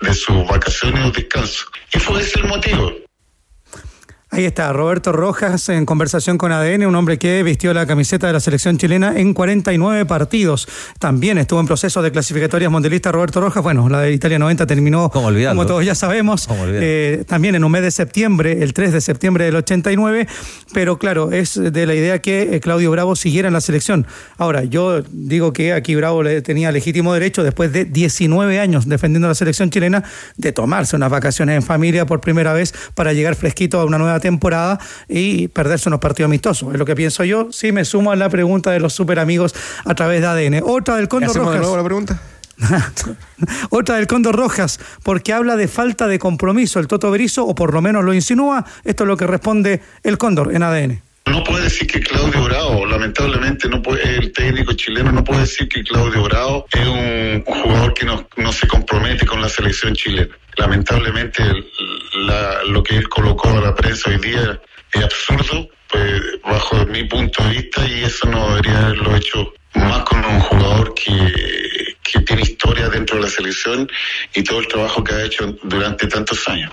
de sus vacaciones o descanso. Y fue ese el motivo. Ahí está, Roberto Rojas en conversación con ADN, un hombre que vistió la camiseta de la selección chilena en 49 partidos. También estuvo en proceso de clasificatorias mundialistas Roberto Rojas. Bueno, la de Italia 90 terminó, como todos ya sabemos, eh, también en un mes de septiembre, el 3 de septiembre del 89. Pero claro, es de la idea que eh, Claudio Bravo siguiera en la selección. Ahora, yo digo que aquí Bravo le tenía legítimo derecho, después de 19 años defendiendo la selección chilena, de tomarse unas vacaciones en familia por primera vez para llegar fresquito a una nueva temporada y perderse unos partidos amistosos. Es lo que pienso yo. Sí, me sumo a la pregunta de los super amigos a través de ADN. Otra del Condor ¿Hacemos de Rojas. nuevo la pregunta? <laughs> Otra del Condor Rojas, porque habla de falta de compromiso el Toto Berizo, o por lo menos lo insinúa. Esto es lo que responde el Cóndor en ADN. No puede decir que Claudio Bravo, lamentablemente no puede, el técnico chileno no puede decir que Claudio Bravo es un, un jugador que no, no se compromete con la selección chilena. Lamentablemente el- la- lo que él colocó a la prensa hoy día es absurdo, pues, bajo mi punto de vista, y eso no debería haberlo hecho más con un jugador que, que tiene historia dentro de la selección y todo el trabajo que ha hecho durante tantos años.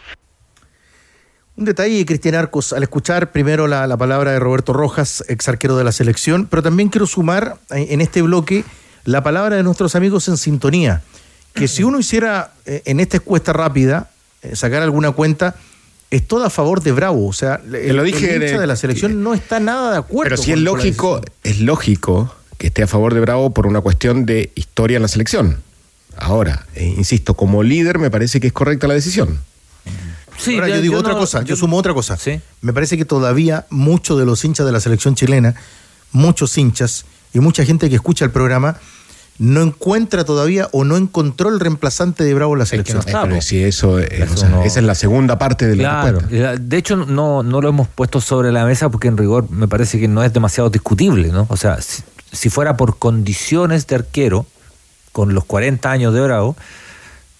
Un detalle, Cristian Arcos, al escuchar primero la, la palabra de Roberto Rojas, ex arquero de la selección, pero también quiero sumar eh, en este bloque la palabra de nuestros amigos en sintonía, que si <clears throat> uno hiciera eh, en esta encuesta rápida, sacar alguna cuenta, es todo a favor de Bravo. O sea, el, lo dije el hincha de- la selección no está nada de acuerdo. Pero si es con- lógico, es lógico que esté a favor de Bravo por una cuestión de historia en la selección. Ahora, eh, insisto, como líder me parece que es correcta la decisión. Ahora yo, yo- digo yo otra no- cosa, yo, yo- sumo otra cosa. Me parece que todavía muchos de los hinchas de la selección chilena, muchos hinchas y mucha gente que escucha el programa, no encuentra todavía o no encontró el reemplazante de Bravo en la selección. Eh, pero si eso, eh, o sea, esa es la segunda parte de la Claro, respuesta. eh, de hecho no, no lo hemos puesto sobre la mesa porque en rigor me parece que no es demasiado discutible, ¿no? O sea, si, si fuera por condiciones de arquero, con los 40 años de Bravo,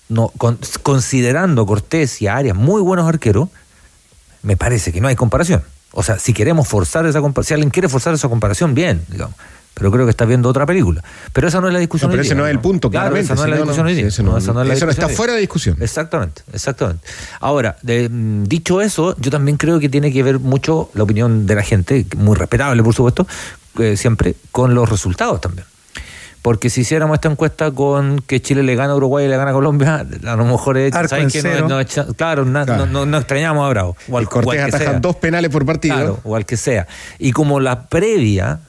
no, con- considerando Cortés y Arias muy buenos arqueros, me parece que no hay comparación. O sea, si queremos forzar esa comparación, si alguien quiere forzar esa comparación, bien, digamos. Pero creo que está viendo otra película. Pero esa no es la discusión No, pero hoy ese día, no es el punto, Claro, claramente, esa no es la discusión hoy día. eso no- está fuera de discusión. Exactamente, exactamente. Ahora, de, mm, dicho eso, yo también creo que tiene que ver mucho la opinión de la gente, muy respetable por supuesto, eh, siempre, con los resultados también. Porque si hiciéramos esta encuesta con que Chile le gana a Uruguay y le gana a Colombia, a lo mejor es, Arco ¿sabes en qué? cero. No- no claro, na- Claro. No, no- no extrañamos a Bravo. O al, Cortés o al que ataja sea. dos penales por partido. Claro, o al que sea. Y como la previa,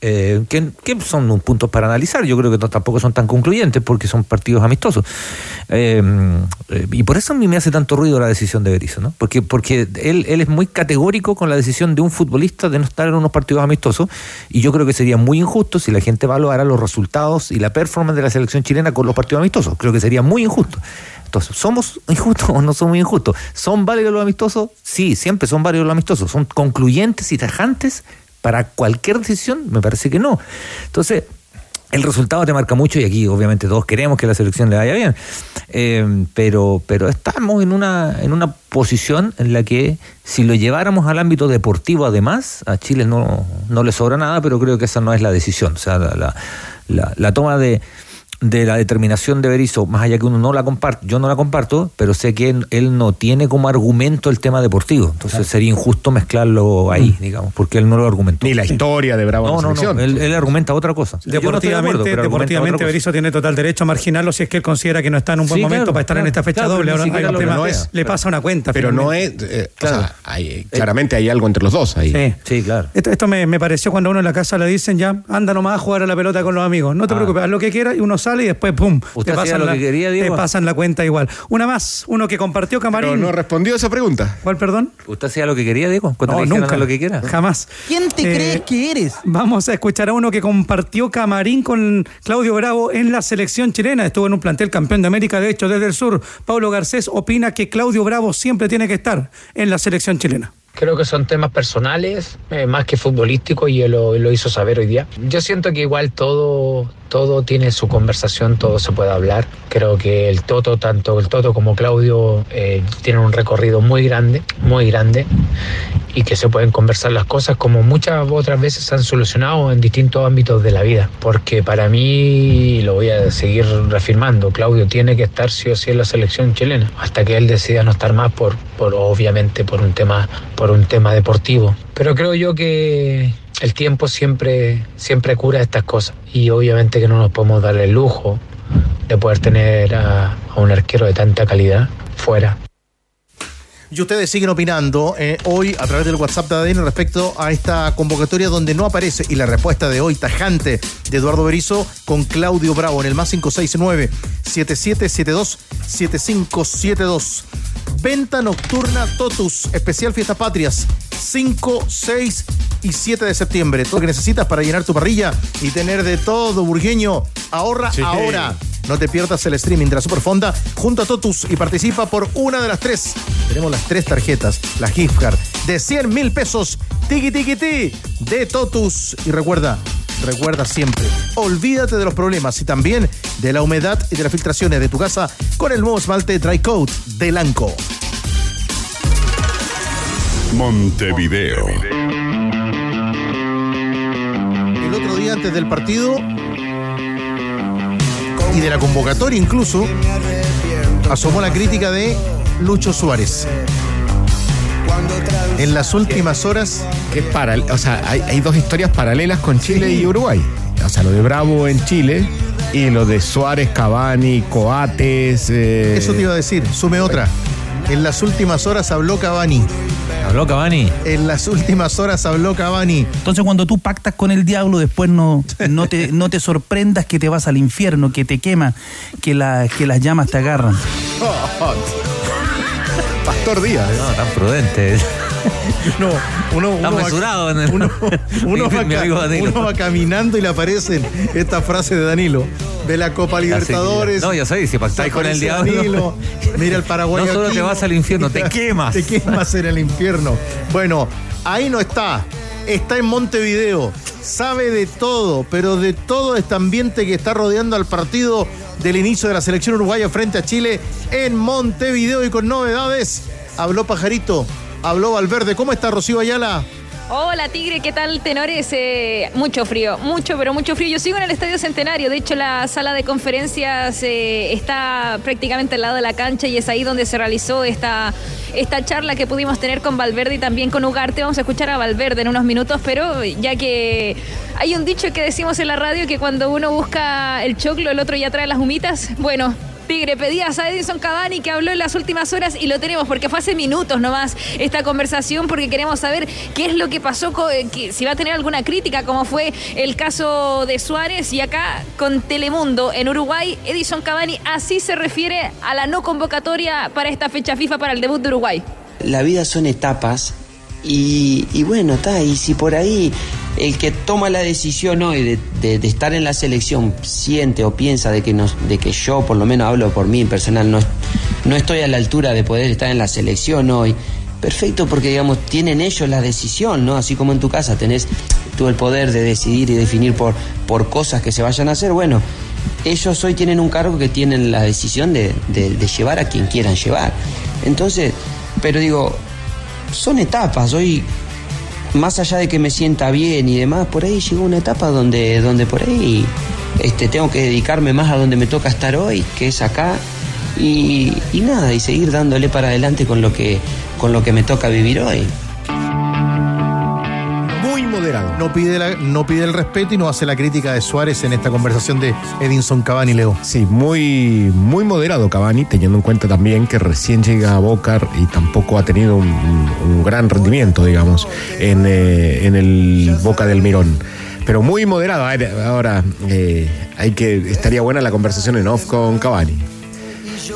eh, que, que son un puntos para analizar, yo creo que no- tampoco son tan concluyentes porque son partidos amistosos. Eh, eh, y por eso a mí me hace tanto ruido la decisión de Berizzo, ¿no? Porque, porque él, él es muy categórico con la decisión de un futbolista de no estar en unos partidos amistosos y yo creo que sería muy injusto si la gente valorara los resultados y la performance de la selección chilena con los partidos amistosos. Creo que sería muy injusto. Entonces, ¿somos injustos o no somos injustos? ¿Son válidos los amistosos? Sí, siempre son válidos los amistosos. ¿Son concluyentes y tajantes para cualquier decisión? Me parece que no. Entonces, el resultado te marca mucho y aquí obviamente todos queremos que la selección le vaya bien. Eh, pero, pero estamos en una, en una posición en la que si lo lleváramos al ámbito deportivo además, a Chile no, no le sobra nada, pero creo que esa no es la decisión. O sea, la, la- la- la toma de, de la determinación de Berizzo, más allá que uno no la comparte, yo no la comparto, pero sé que él, no tiene como argumento el tema deportivo. Entonces sería injusto mezclarlo ahí, digamos, porque él no lo argumentó. Ni la historia de Bravo en No, la no, no. Él, él argumenta otra cosa. Yo no estoy de acuerdo, Deportivamente, deportivamente. Berizzo tiene total derecho a marginarlo si es que él considera que no está en un buen Sí, momento claro, para estar en claro, esta fecha claro, doble. Ahora hay un lo tema- plantea. le pasa una cuenta. Pero no es. eh, o sea, hay- claramente hay algo entre los dos ahí. Sí. Sí, claro. Esto, esto me, me pareció cuando a uno en la casa le dicen ya, anda nomás a jugar a la pelota con los amigos. No te Ah. preocupes, haz lo que quieras y uno sale y después, ¡pum! ¿Usted te pasan, lo la, que quería, te Diego? pasan la cuenta igual. Una más, uno que compartió camarín. Pero no respondió esa pregunta. ¿Cuál, perdón? ¿Usted hacía lo que quería, Diego? Cuando No, nunca. lo que quiera. Jamás. ¿Quién te Eh, crees que eres? Vamos a escuchar a uno que compartió camarín con Claudio Bravo en la selección chilena. Estuvo en un plantel campeón de América, de hecho, desde el sur. Pablo Garcés opina que Claudio Bravo siempre tiene que estar en la selección chilena. Creo que son temas personales, eh, más que futbolísticos, y él lo, lo hizo saber hoy día. Yo siento que igual todo, todo tiene su conversación, todo se puede hablar. Creo que el Toto, tanto el Toto como Claudio, eh, tienen un recorrido muy grande, muy grande, y que se pueden conversar las cosas como muchas otras veces se han solucionado en distintos ámbitos de la vida. Porque para mí, lo voy a seguir reafirmando, Claudio tiene que estar sí o sí en la selección chilena, hasta que él decida no estar más por, por obviamente por un tema, por un tema deportivo. Pero creo yo que el tiempo siempre, siempre cura estas cosas y obviamente que no nos podemos dar el lujo de poder tener a, a un arquero de tanta calidad fuera. Y ustedes siguen opinando eh, hoy a través del WhatsApp de ADN respecto a esta convocatoria donde no aparece y la respuesta de hoy tajante de Eduardo Berizo con Claudio Bravo en el más 569 7772 7572. Venta nocturna Totus, especial Fiesta Patrias, 5, 6 y 7 de septiembre. Todo lo que necesitas para llenar tu parrilla y tener de todo, burgueño. Ahorra Sí. ahora. No te pierdas el streaming de la Superfonda junto a Totus y participa por una de las tres. Tenemos las tres tarjetas, la gift card de 100 mil pesos, tiki tiki ti, de Totus. Y recuerda, recuerda siempre, olvídate de los problemas y también de la humedad y de las filtraciones de tu casa con el nuevo esmalte Dry Coat de Lanco. Montevideo. El otro día antes del partido y de la convocatoria incluso, asomó la crítica de Lucho Suárez. En las últimas horas. Que es para, o sea, hay, hay dos historias paralelas con Chile y Uruguay. O sea, lo de Bravo en Chile y lo de Suárez, Cavani, Coates. eh, Eso te iba a decir, sume otra. En las últimas horas habló Cavani. ¿Habló Cavani? En las últimas horas habló Cavani. Entonces cuando tú pactas con el diablo, después no, no, te, no te sorprendas que te vas al infierno, que te quema, que, la, que las llamas te agarran. <laughs> Pastor Díaz. No, tan prudente. <laughs> Uno, uno, Está uno mesurado uno, <laughs> uno mi- va mi uno va caminando y le aparecen estas frases de Danilo. De la Copa Libertadores. No, ya sabes, si pactáis con el diablo. Danilo, mira el Paraguay. No solo te vas al infierno, te <laughs> quemas. Te quemas en el infierno. Bueno, ahí no está. Está en Montevideo. Sabe de todo, pero de todo este ambiente que está rodeando al partido del inicio de la selección uruguaya frente a Chile en Montevideo y con novedades. Habló Pajarito, habló Valverde. ¿Cómo está Rocío Ayala? Hola Tigre, ¿qué tal tenores? Eh, mucho frío, mucho, pero mucho frío. Yo sigo en el Estadio Centenario, de hecho la sala de conferencias eh, está prácticamente al lado de la cancha y es ahí donde se realizó esta, esta charla que pudimos tener con Valverde y también con Ugarte. Vamos a escuchar a Valverde en unos minutos, pero ya que hay un dicho que decimos en la radio que cuando uno busca el choclo, el otro ya trae las humitas. Bueno, Tigre, pedías a Edison Cavani que habló en las últimas horas y lo tenemos porque fue hace minutos nomás esta conversación porque queremos saber qué es lo que pasó, eh, si va a tener alguna crítica, como fue el caso de Suárez y acá con Telemundo en Uruguay, Edison Cavani así se refiere a la no convocatoria para esta fecha FIFA para el debut de Uruguay. La vida son etapas y, y bueno, está, y si por ahí el que toma la decisión hoy de, estar en la selección siente o piensa de que, nos, de que yo, por lo menos hablo por mí personal, no, no estoy a la altura de poder estar en la selección hoy, perfecto porque digamos, tienen ellos la decisión, ¿no? Así como en tu casa tenés tú el poder de decidir y definir por, por cosas que se vayan a hacer, bueno, ellos hoy tienen un cargo que tienen la decisión de, de- de llevar a quien quieran llevar. Entonces, pero digo, son etapas. Hoy, más allá de que me sienta bien y demás, por ahí llegó una etapa donde, donde por ahí este, tengo que dedicarme más a donde me toca estar hoy, que es acá. Y, y nada, y seguir dándole para adelante con lo que, con lo que me toca vivir hoy. Moderado. No pide, la- no pide el respeto y no hace la crítica de Suárez en esta conversación de Edinson Cavani, Leo. Sí, muy, muy moderado Cavani, teniendo en cuenta también que recién llega a Boca y tampoco ha tenido un, un gran rendimiento, digamos, en, eh, en el Boca del Mirón. Pero muy moderado. Ahora, eh, hay que estaría buena la conversación en off con Cavani.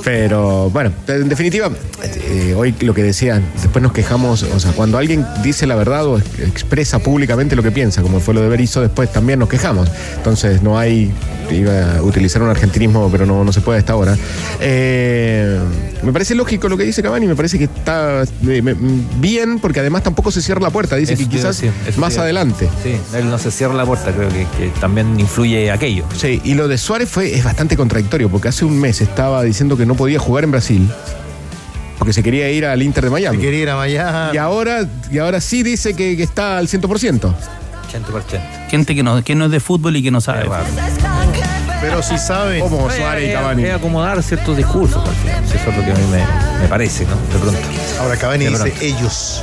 Pero bueno, en definitiva, eh, hoy lo que decía, después nos quejamos, o sea, cuando alguien dice la verdad o ex- expresa públicamente lo que piensa, como fue lo de Berizzo, después también nos quejamos. Entonces no hay iba a utilizar un argentinismo, pero no, no se puede a esta hora. Eh, me parece lógico lo que dice Cavani, me parece que está eh, me- bien, porque además tampoco se cierra la puerta. Dice Eso que quizás decir, más adelante. Sí, él no se cierra la puerta, creo que, que también influye aquello. Sí, y lo de Suárez fue, es bastante contradictorio, porque hace un mes estaba diciendo que no podía jugar en Brasil, porque se quería ir al Inter de Miami. Se quería ir a Miami. Y ahora, y ahora sí dice que, que está al 100%. 80%. Gente que no, que no es de fútbol y que no sabe. Pero si sabe. Como Suárez y Cavani. Es acomodar ciertos discursos. Eso es lo que a mí me, me parece, ¿no? De pronto. Ahora Cavani dice ellos.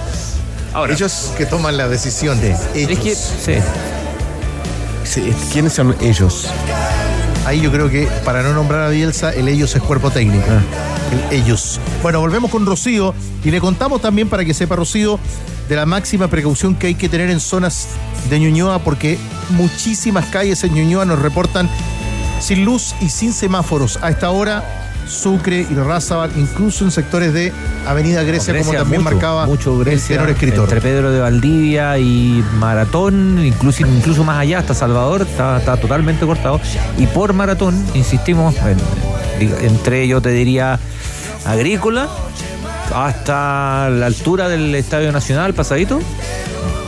Ahora, ellos que toman la decisión. Ellos. Es que, sí. Sí, ¿Quiénes son ellos? Ahí yo creo que para no nombrar a Bielsa, el ellos es cuerpo técnico. El ellos. Bueno, volvemos con Rocío y le contamos también para que sepa Rocío de la máxima precaución que hay que tener en zonas de Ñuñoa porque muchísimas calles en Ñuñoa nos reportan sin luz y sin semáforos. A esta hora, Sucre y Razabal, incluso en sectores de Avenida Grecia, como Grecia, también mucho, marcaba mucho el Grecia, tenor escritor. Entre Pedro de Valdivia y Maratón, incluso, incluso más allá, hasta Salvador, está, está totalmente cortado. Y por Maratón, insistimos, en- entre yo te diría Agrícola, hasta la altura del Estadio Nacional, pasadito,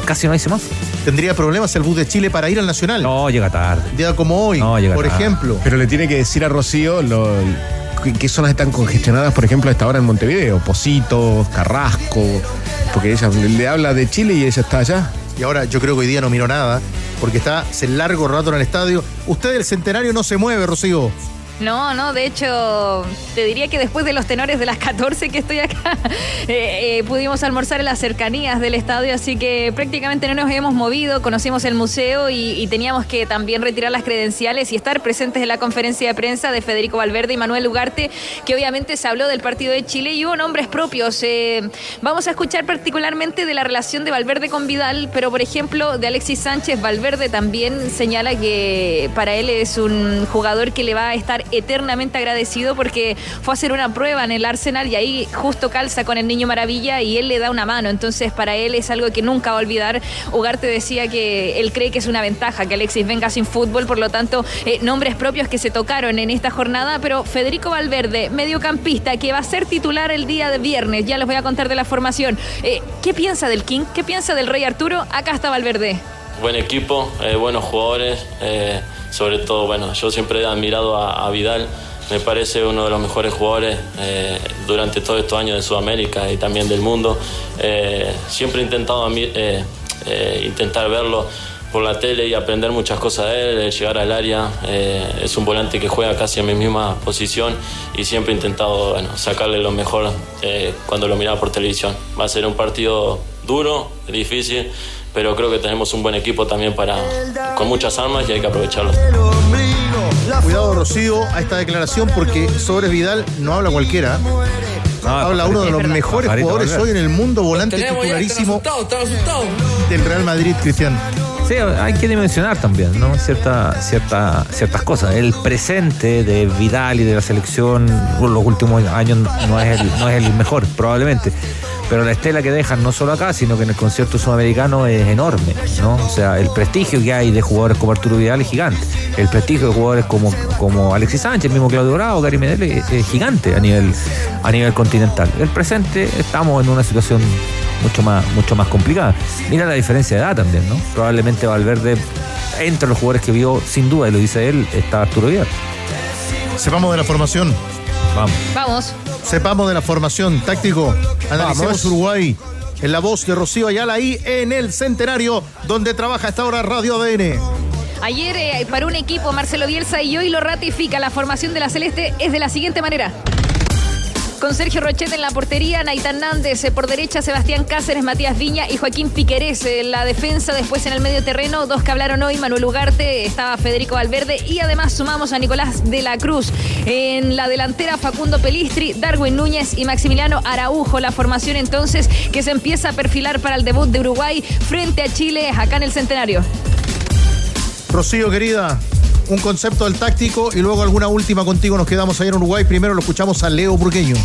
casi no hay semáforo. Tendría problemas el bus de Chile para ir al Nacional. No, llega tarde. Día como hoy, No, llega por tarde. ejemplo. Pero le tiene que decir a Rocío lo- qué- zonas están congestionadas, por ejemplo, a esta hora en Montevideo. Positos, Carrasco, porque ella le habla de Chile y ella está allá. Y ahora yo creo que hoy día no miró nada, porque está hace largo rato en el estadio. Usted del centenario no se mueve, Rocío. No, no, de hecho, te diría que después de los tenores de las 14 que estoy acá, <laughs> eh, eh, pudimos almorzar en las cercanías del estadio, así que prácticamente no nos habíamos movido, conocimos el museo y, y teníamos que también retirar las credenciales y estar presentes en la conferencia de prensa de Federico Valverde y Manuel Ugarte, que obviamente se habló del partido de Chile y hubo nombres propios. Eh, vamos a escuchar particularmente de la relación de Valverde con Vidal, pero por ejemplo de Alexis Sánchez, Valverde también señala que para él es un jugador que le va a estar eternamente agradecido porque fue a hacer una prueba en el Arsenal y ahí justo calza con el niño maravilla y él le da una mano. Entonces para él es algo que nunca va a olvidar. Ugarte decía que él cree que es una ventaja que Alexis venga sin fútbol, por lo tanto, eh, nombres propios que se tocaron en esta jornada, pero Federico Valverde, mediocampista, que va a ser titular el día de viernes, ya les voy a contar de la formación. Eh, ¿Qué piensa del King? ¿Qué piensa del Rey Arturo? Acá está Valverde. Buen equipo, eh, buenos jugadores, eh, sobre todo, bueno, yo siempre he admirado a, a Vidal, me parece uno de los mejores jugadores eh, durante todos estos años de Sudamérica y también del mundo. Eh, siempre he intentado eh, eh, intentar verlo por la tele y aprender muchas cosas de él, llegar al área. Eh, es un volante que juega casi en mi misma posición y siempre he intentado bueno, sacarle lo mejor eh, cuando lo miraba por televisión. Va a ser un partido duro, difícil, pero creo que tenemos un buen equipo también para con muchas armas y hay que aprovecharlo. Cuidado, Rocío, a esta declaración, porque sobre Vidal no habla cualquiera. habla uno de los mejores jugadores hoy en el mundo, volante titularísimo del Real Madrid, Cristian. Hay que dimensionar también. Cierta, cierta, ciertas cosas. El presente de Vidal y de la selección por los últimos años no es el, no es el mejor, probablemente. Pero la estela que dejan no solo acá, sino que en el concierto sudamericano es enorme, ¿no? O sea, el prestigio que hay de jugadores como Arturo Vidal es gigante. El prestigio de jugadores como, como Alexis Sánchez, mismo Claudio Bravo, Gary Medel es, es gigante a nivel, a nivel continental. El presente estamos en una situación mucho más, mucho más complicada. Mira la diferencia de edad también, ¿no? Probablemente Valverde, entre los jugadores que vio, sin duda, y lo dice él, está Arturo Vidal. Sepamos de la formación. Vamos. Vamos. Sepamos de la formación. Táctico. Analicemos Vamos. Uruguay. En la voz de Rocío Ayala ahí en el Centenario, donde trabaja hasta ahora Radio ADN. Ayer eh, para un equipo Marcelo Bielsa y hoy lo ratifica. La formación de la Celeste es de la siguiente manera. Con Sergio Rochet en la portería, Naitan Nández eh, por derecha, Sebastián Cáceres, Matías Viña y Joaquín Piquerés en la defensa. Después en el medio terreno, dos que hablaron hoy, Manuel Ugarte, estaba Federico Valverde y además sumamos a Nicolás de la Cruz. En la delantera, Facundo Pelistri, Darwin Núñez y Maximiliano Araujo. La formación entonces que se empieza a perfilar para el debut de Uruguay frente a Chile acá en el Centenario. Rocío, querida, un concepto del táctico y luego alguna última contigo. Nos quedamos ahí en Uruguay. Primero lo escuchamos a Leo Burgueño.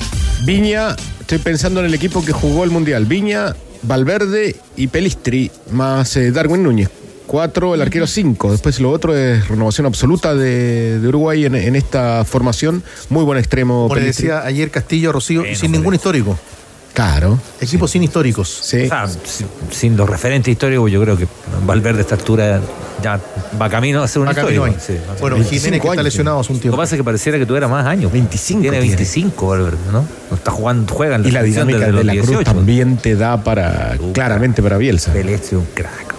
Viña, estoy pensando en el equipo que jugó el Mundial. Viña, Valverde y Pelistri, más eh, Darwin Núñez. 4, el arquero 5. Después lo otro es renovación absoluta de, de Uruguay en, en esta formación. Muy buen extremo. Como le decía ayer Castillo, Rocío, Bueno, sin ningún histórico. Claro. Equipos sin históricos. Sí. O sea, sin, sin los referentes históricos, yo creo que Valverde a esta altura ya va camino a ser un Va histórico. Sí, Bueno. Jiménez que está lesionado hace un Lo que tiempo. pasa es que pareciera que tuviera más años. 25 Tiene tiene. 25, Valverde, ¿no? No está jugando, juega en la Y la dinámica de los la Cruz 18. también te da para, claramente para Bielsa. Pelestri, un crack.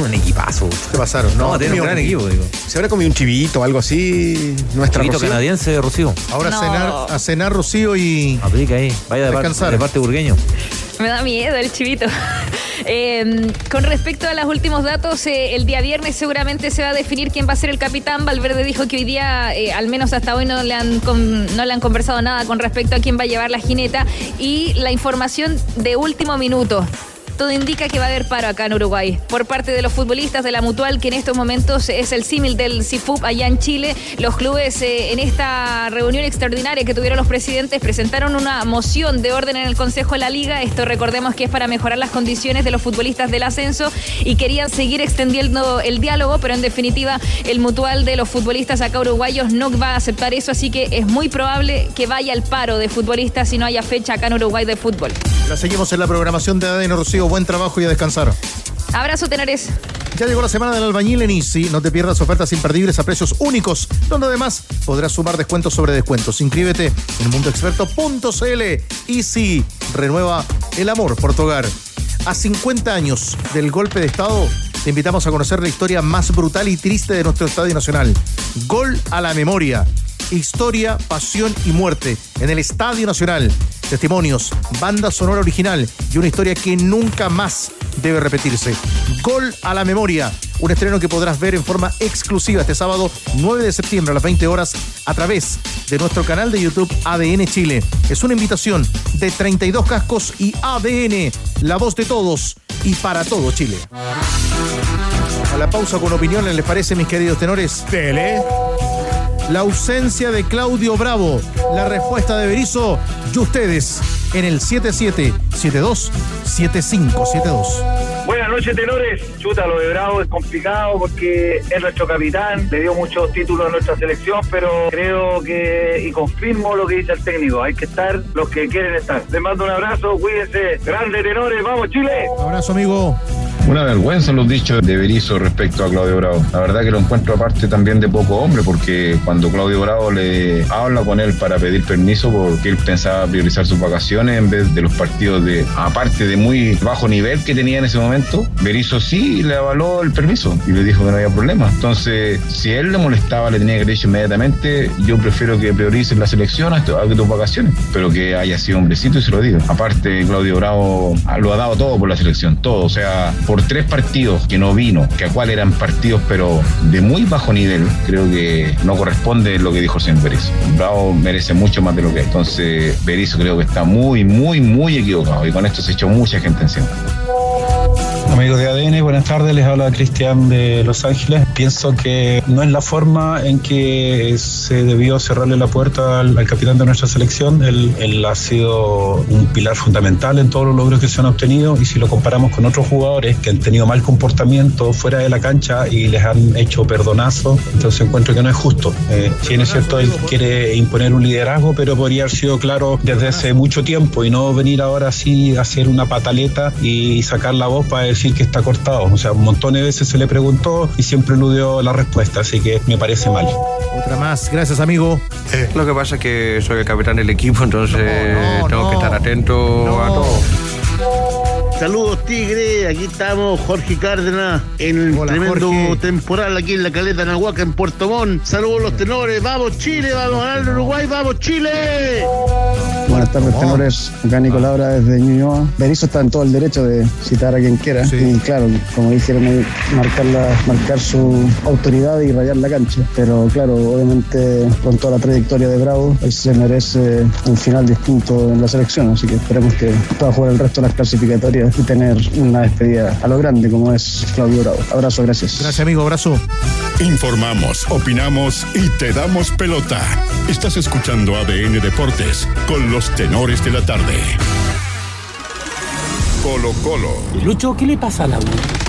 Un equipazo. ¿Qué pasaron? No, tiene un gran equipo, digo. ¿Se habrá comido un chivito o algo así? Nuestra Rocío? canadiense, Rocío. Ahora No. a, cenar, a cenar Rocío y. Aplica ahí. Vaya de, de parte burgueño. Me da miedo el chivito. <laughs> Eh, con respecto a los últimos datos, eh, el día viernes seguramente se va a definir quién va a ser el capitán. Valverde dijo que hoy día, eh, al menos hasta hoy, no le, han con- no le han conversado nada con respecto a quién va a llevar la jineta. Y la información de último minuto. Todo indica que va a haber paro acá en Uruguay por parte de los futbolistas de la Mutual, que en estos momentos es el símil del CIFUP allá en Chile. Los clubes eh, en esta reunión extraordinaria que tuvieron los presidentes presentaron una moción de orden en el Consejo de la Liga. Esto recordemos que es para mejorar las condiciones de los futbolistas del ascenso y querían seguir extendiendo el diálogo, pero en definitiva el Mutual de los futbolistas acá uruguayos no va a aceptar eso, así que es muy probable que vaya al paro de futbolistas si no haya fecha acá en Uruguay de fútbol. La seguimos en la programación de ADN Rocío. Buen trabajo y a descansar. Abrazo, Tenores. Ya llegó la semana del albañil en Easy. No te pierdas ofertas imperdibles a precios únicos, donde además podrás sumar descuentos sobre descuentos. Inscríbete en mundoexperto.cl. Easy renueva el amor por tu hogar. A 50 años del golpe de Estado, te invitamos a conocer la historia más brutal y triste de nuestro Estadio Nacional. Gol a la memoria. Historia, pasión y muerte en el Estadio Nacional. Testimonios, banda sonora original y una historia que nunca más debe repetirse. Gol a la memoria. Un estreno que podrás ver en forma exclusiva este sábado 9 de septiembre a las 20 horas a través de nuestro canal de YouTube ADN Chile. Es una invitación de 32 cascos y ADN, la voz de todos y para todo Chile. A la pausa con opiniones, ¿les parece, mis queridos tenores? Tele. La ausencia de Claudio Bravo, la respuesta de Berizo y ustedes en el 7772-7572. Buenas noches, tenores. Chuta, lo de Bravo es complicado porque es nuestro capitán, le dio muchos títulos a nuestra selección, pero creo que, y confirmo lo que dice el técnico, hay que estar los que quieren estar. Les mando un abrazo, cuídense. Grande, tenores, vamos, Chile. Abrazo, amigo. Una vergüenza los dichos de Berizzo respecto a Claudio Bravo. La verdad que lo encuentro aparte también de poco hombre, porque cuando Claudio Bravo le habla con él para pedir permiso, porque él pensaba priorizar sus vacaciones en vez de los partidos de, aparte de muy bajo nivel que tenía en ese momento, Berizzo sí le avaló el permiso y le dijo que no había problema. Entonces, si él le molestaba, le tenía que dicho inmediatamente, yo prefiero que priorices la selección a, tus vacaciones, pero que haya sido hombrecito y se lo diga. Aparte, Claudio Bravo lo ha dado todo por la selección, todo, o sea, por tres partidos que no vino, que a cual eran partidos pero de muy bajo nivel, creo que no corresponde lo que dijo el señor Berizzo. Bravo merece mucho más de lo que es. Entonces, Berizzo creo que está muy, muy, muy equivocado y con esto se echó mucha gente encima. Amigos de ADN, buenas tardes, les habla Cristian de Los Ángeles. Pienso que no es la forma en que se debió cerrarle la puerta al, al capitán de nuestra selección. Él, él ha sido un pilar fundamental en todos los logros que se han obtenido y si lo comparamos con otros jugadores que han tenido mal comportamiento fuera de la cancha y les han hecho perdonazo, entonces encuentro que no es justo. Eh, si bien es cierto, él quiere imponer un liderazgo, pero podría haber sido claro desde hace mucho tiempo y no venir ahora así a hacer una pataleta y sacar la voz para decir que está cortado. O sea, un montón de veces se le preguntó y siempre eludió la respuesta, así que me parece mal. Otra más, gracias amigo. Lo que pasa es que soy el capitán del equipo, entonces tengo que estar atento a todo. Saludos Tigre, aquí estamos Jorge Cárdenas en el Hola, tremendo Jorge. temporal aquí en la caleta Nahuaca en Puerto Montt. Saludos los tenores, vamos Chile, vamos a ganar Uruguay, vamos Chile. Buenas tardes, tenores. Acá Nicolás Laura desde Ñuñoa. Berizzo está en todo el derecho de citar a quien quiera. Y claro, como dijeron ahí, marcar, la- marcar su autoridad y rayar la cancha. Pero claro, obviamente con toda la trayectoria de Bravo, él se merece un final distinto en la selección. Así que esperemos que pueda jugar el resto de las clasificatorias y tener una despedida a lo grande como es Claudio Bravo. Abrazo, gracias. Gracias, amigo. Abrazo. Informamos, opinamos y te damos pelota. Estás escuchando ADN Deportes con los tenores de la tarde. Colo Colo. Lucho, ¿qué le pasa a la U?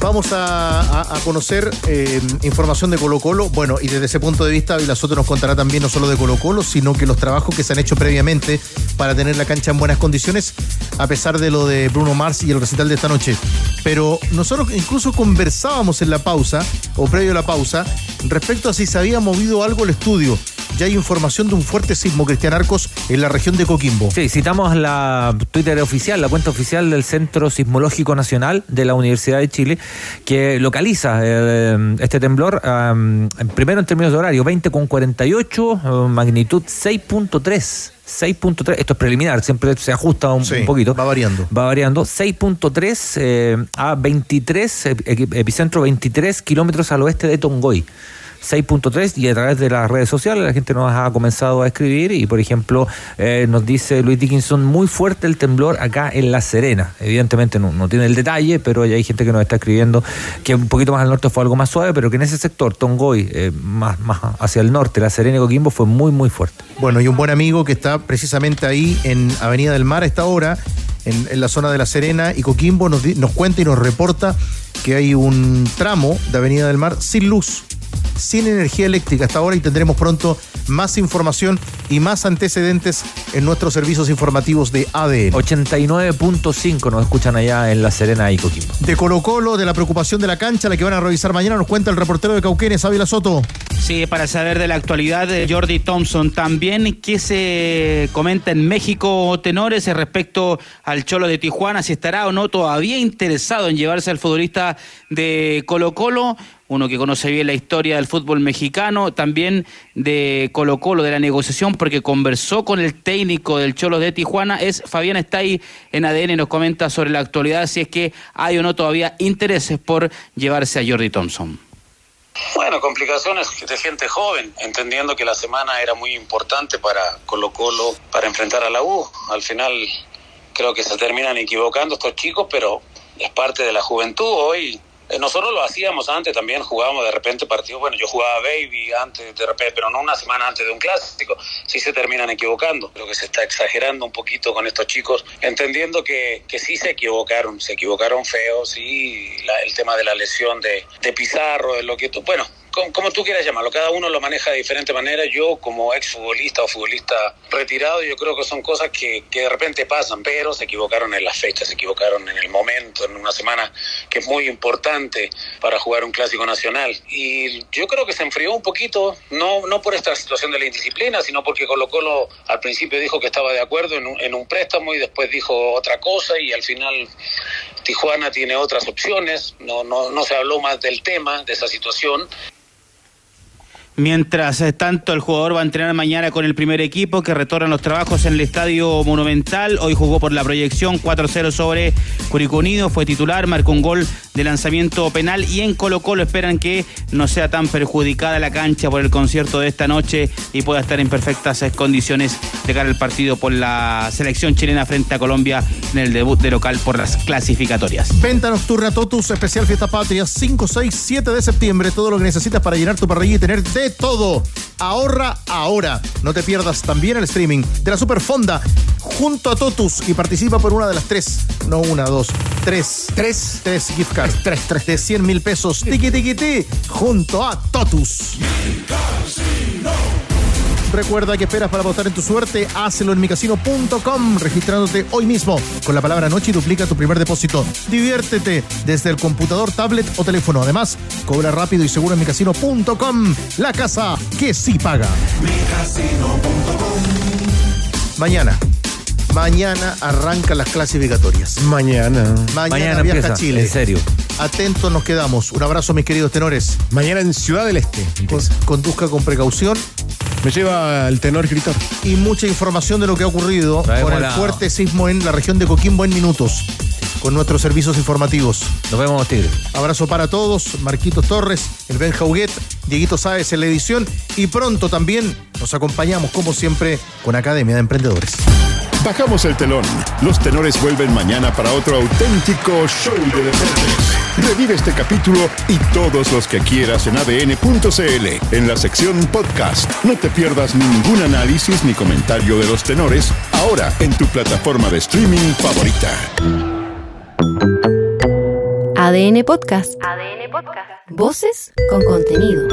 Vamos a, a- conocer eh, información de Colo Colo. Bueno, y desde ese punto de vista, Ávila Soto nos contará también no solo de Colo Colo, sino que los trabajos que se han hecho previamente para tener la cancha en buenas condiciones, a pesar de lo de Bruno Mars y el recital de esta noche. Pero nosotros incluso conversábamos en la pausa, o previo a la pausa, respecto a si se había movido algo el estudio. Ya hay información de un fuerte sismo, Cristian Arcos, en la región de Coquimbo. Sí, citamos la Twitter oficial, la cuenta oficial del Centro Sismológico Nacional de la Universidad de Chile, que localiza eh, este temblor, eh, en- primero en términos de horario, 20 con 48, eh, magnitud 6.3. 6.3, esto es preliminar, siempre se ajusta un, Sí, un poquito. va variando. Va variando. 6.3 eh, a 23, eh, equi- epicentro 23 kilómetros al oeste de Tongoy. 6.3 y a través de las redes sociales la gente nos ha comenzado a escribir y por ejemplo eh, nos dice Luis Dickinson muy fuerte el temblor acá en La Serena evidentemente no, no tiene el detalle pero hay gente que nos está escribiendo que un poquito más al norte fue algo más suave pero que en ese sector Tongoy eh, más, más hacia el norte La Serena y Coquimbo fue muy muy fuerte. Bueno, y un buen amigo que está precisamente ahí en Avenida del Mar a esta hora, en, en la zona de La Serena y Coquimbo, nos, nos cuenta y nos reporta que hay un tramo de Avenida del Mar sin luz, sin energía eléctrica. Hasta ahora y tendremos pronto más información y más antecedentes en nuestros servicios informativos de ADN. 89.5 nos escuchan allá en La Serena y Coquimbo De Colo Colo, de la preocupación de la cancha, la que van a revisar mañana, nos cuenta el reportero de Cauquenes, Ávila Soto. Sí, para saber de la actualidad de Jordi Thompson. También qué se comenta en México, tenores, respecto al Cholo de Tijuana, si estará o no todavía interesado en llevarse al futbolista de Colo Colo. Uno que conoce bien la historia del fútbol mexicano, también de Colo Colo, de la negociación, porque conversó con el técnico del Cholo de Tijuana, es Fabián está ahí en ADN, nos comenta sobre la actualidad, si es que hay o no todavía intereses por llevarse a Jordi Thompson. Bueno, complicaciones de gente joven, entendiendo que la semana era muy importante para Colo Colo, para enfrentar a la U. Al final creo que se terminan equivocando estos chicos, pero es parte de la juventud hoy. Eh, Nosotros lo hacíamos antes también, jugábamos de repente partidos, bueno, yo jugaba baby antes de repente, pero no una semana antes de un clásico, sí se terminan equivocando. Creo que se está exagerando un poquito con estos chicos, entendiendo que, que sí se equivocaron, se equivocaron feo, sí, la- el tema de la lesión de, de Pizarro, de lo que tú, bueno, como, como tú quieras llamarlo, cada uno lo maneja de diferente manera. Yo como exfutbolista o futbolista retirado, yo creo que son cosas que, que de repente pasan, pero se equivocaron en las fechas, se equivocaron en el momento, en una semana que es muy importante para jugar un clásico nacional. Y yo creo que se enfrió un poquito, no, no por esta situación de la indisciplina, sino porque Colo Colo al principio dijo que estaba de acuerdo en un, en un préstamo y después dijo otra cosa y al final Tijuana tiene otras opciones, no, no, no se habló más del tema, de esa situación. Mientras tanto, el jugador va a entrenar mañana con el primer equipo que retornan los trabajos en el Estadio Monumental. Hoy jugó por la proyección 4-0 sobre Curicó Unido, fue titular, marcó un gol de lanzamiento penal y en Colo Colo esperan que no sea tan perjudicada la cancha por el concierto de esta noche y pueda estar en perfectas condiciones de cara al partido por la selección chilena frente a Colombia en el debut de local por las clasificatorias. Venta nocturna Totus, especial Fiesta Patria, 5, 6, 7 de septiembre. Todo lo que necesitas para llenar tu parrilla y tener de todo. Ahorra ahora. No te pierdas también el streaming de la Super Fonda junto a Totus y participa por una de las tres, no una, dos, tres. Tres. Tres gift cards. Tres, tres. De 100 mil pesos. Tiki, tiki, ti, junto a Totus. Recuerda que esperas para votar en tu suerte. Hazlo en micasino.com, registrándote hoy mismo con la palabra noche y duplica tu primer depósito. Diviértete desde el computador, tablet o teléfono. Además, cobra rápido y seguro en micasino.com, la casa que sí paga. Mañana. Mañana arrancan las clasificatorias. Mañana. Mañana, viaja empieza, a Chile. en serio. Atentos nos quedamos. Un abrazo, mis queridos tenores. Mañana en Ciudad del Este. Con- conduzca con precaución. Me lleva el tenor escritor. y mucha información de lo que ha ocurrido Traemos con el la- fuerte sismo en la región de Coquimbo en minutos, con nuestros servicios informativos. Nos vemos, Tigre. Abrazo para todos, Marquitos Torres, el Ben Jauguet, Dieguito Sáez en la edición y pronto también nos acompañamos como siempre con Academia de Emprendedores. Bajamos el telón. Los tenores vuelven mañana para otro auténtico show de deportes. Revive este capítulo y todos los que quieras en adn.cl en la sección podcast. No te pierdas ningún análisis ni comentario de los tenores ahora en tu plataforma de streaming favorita. ADN Podcast. ADN Podcast. Voces con contenido.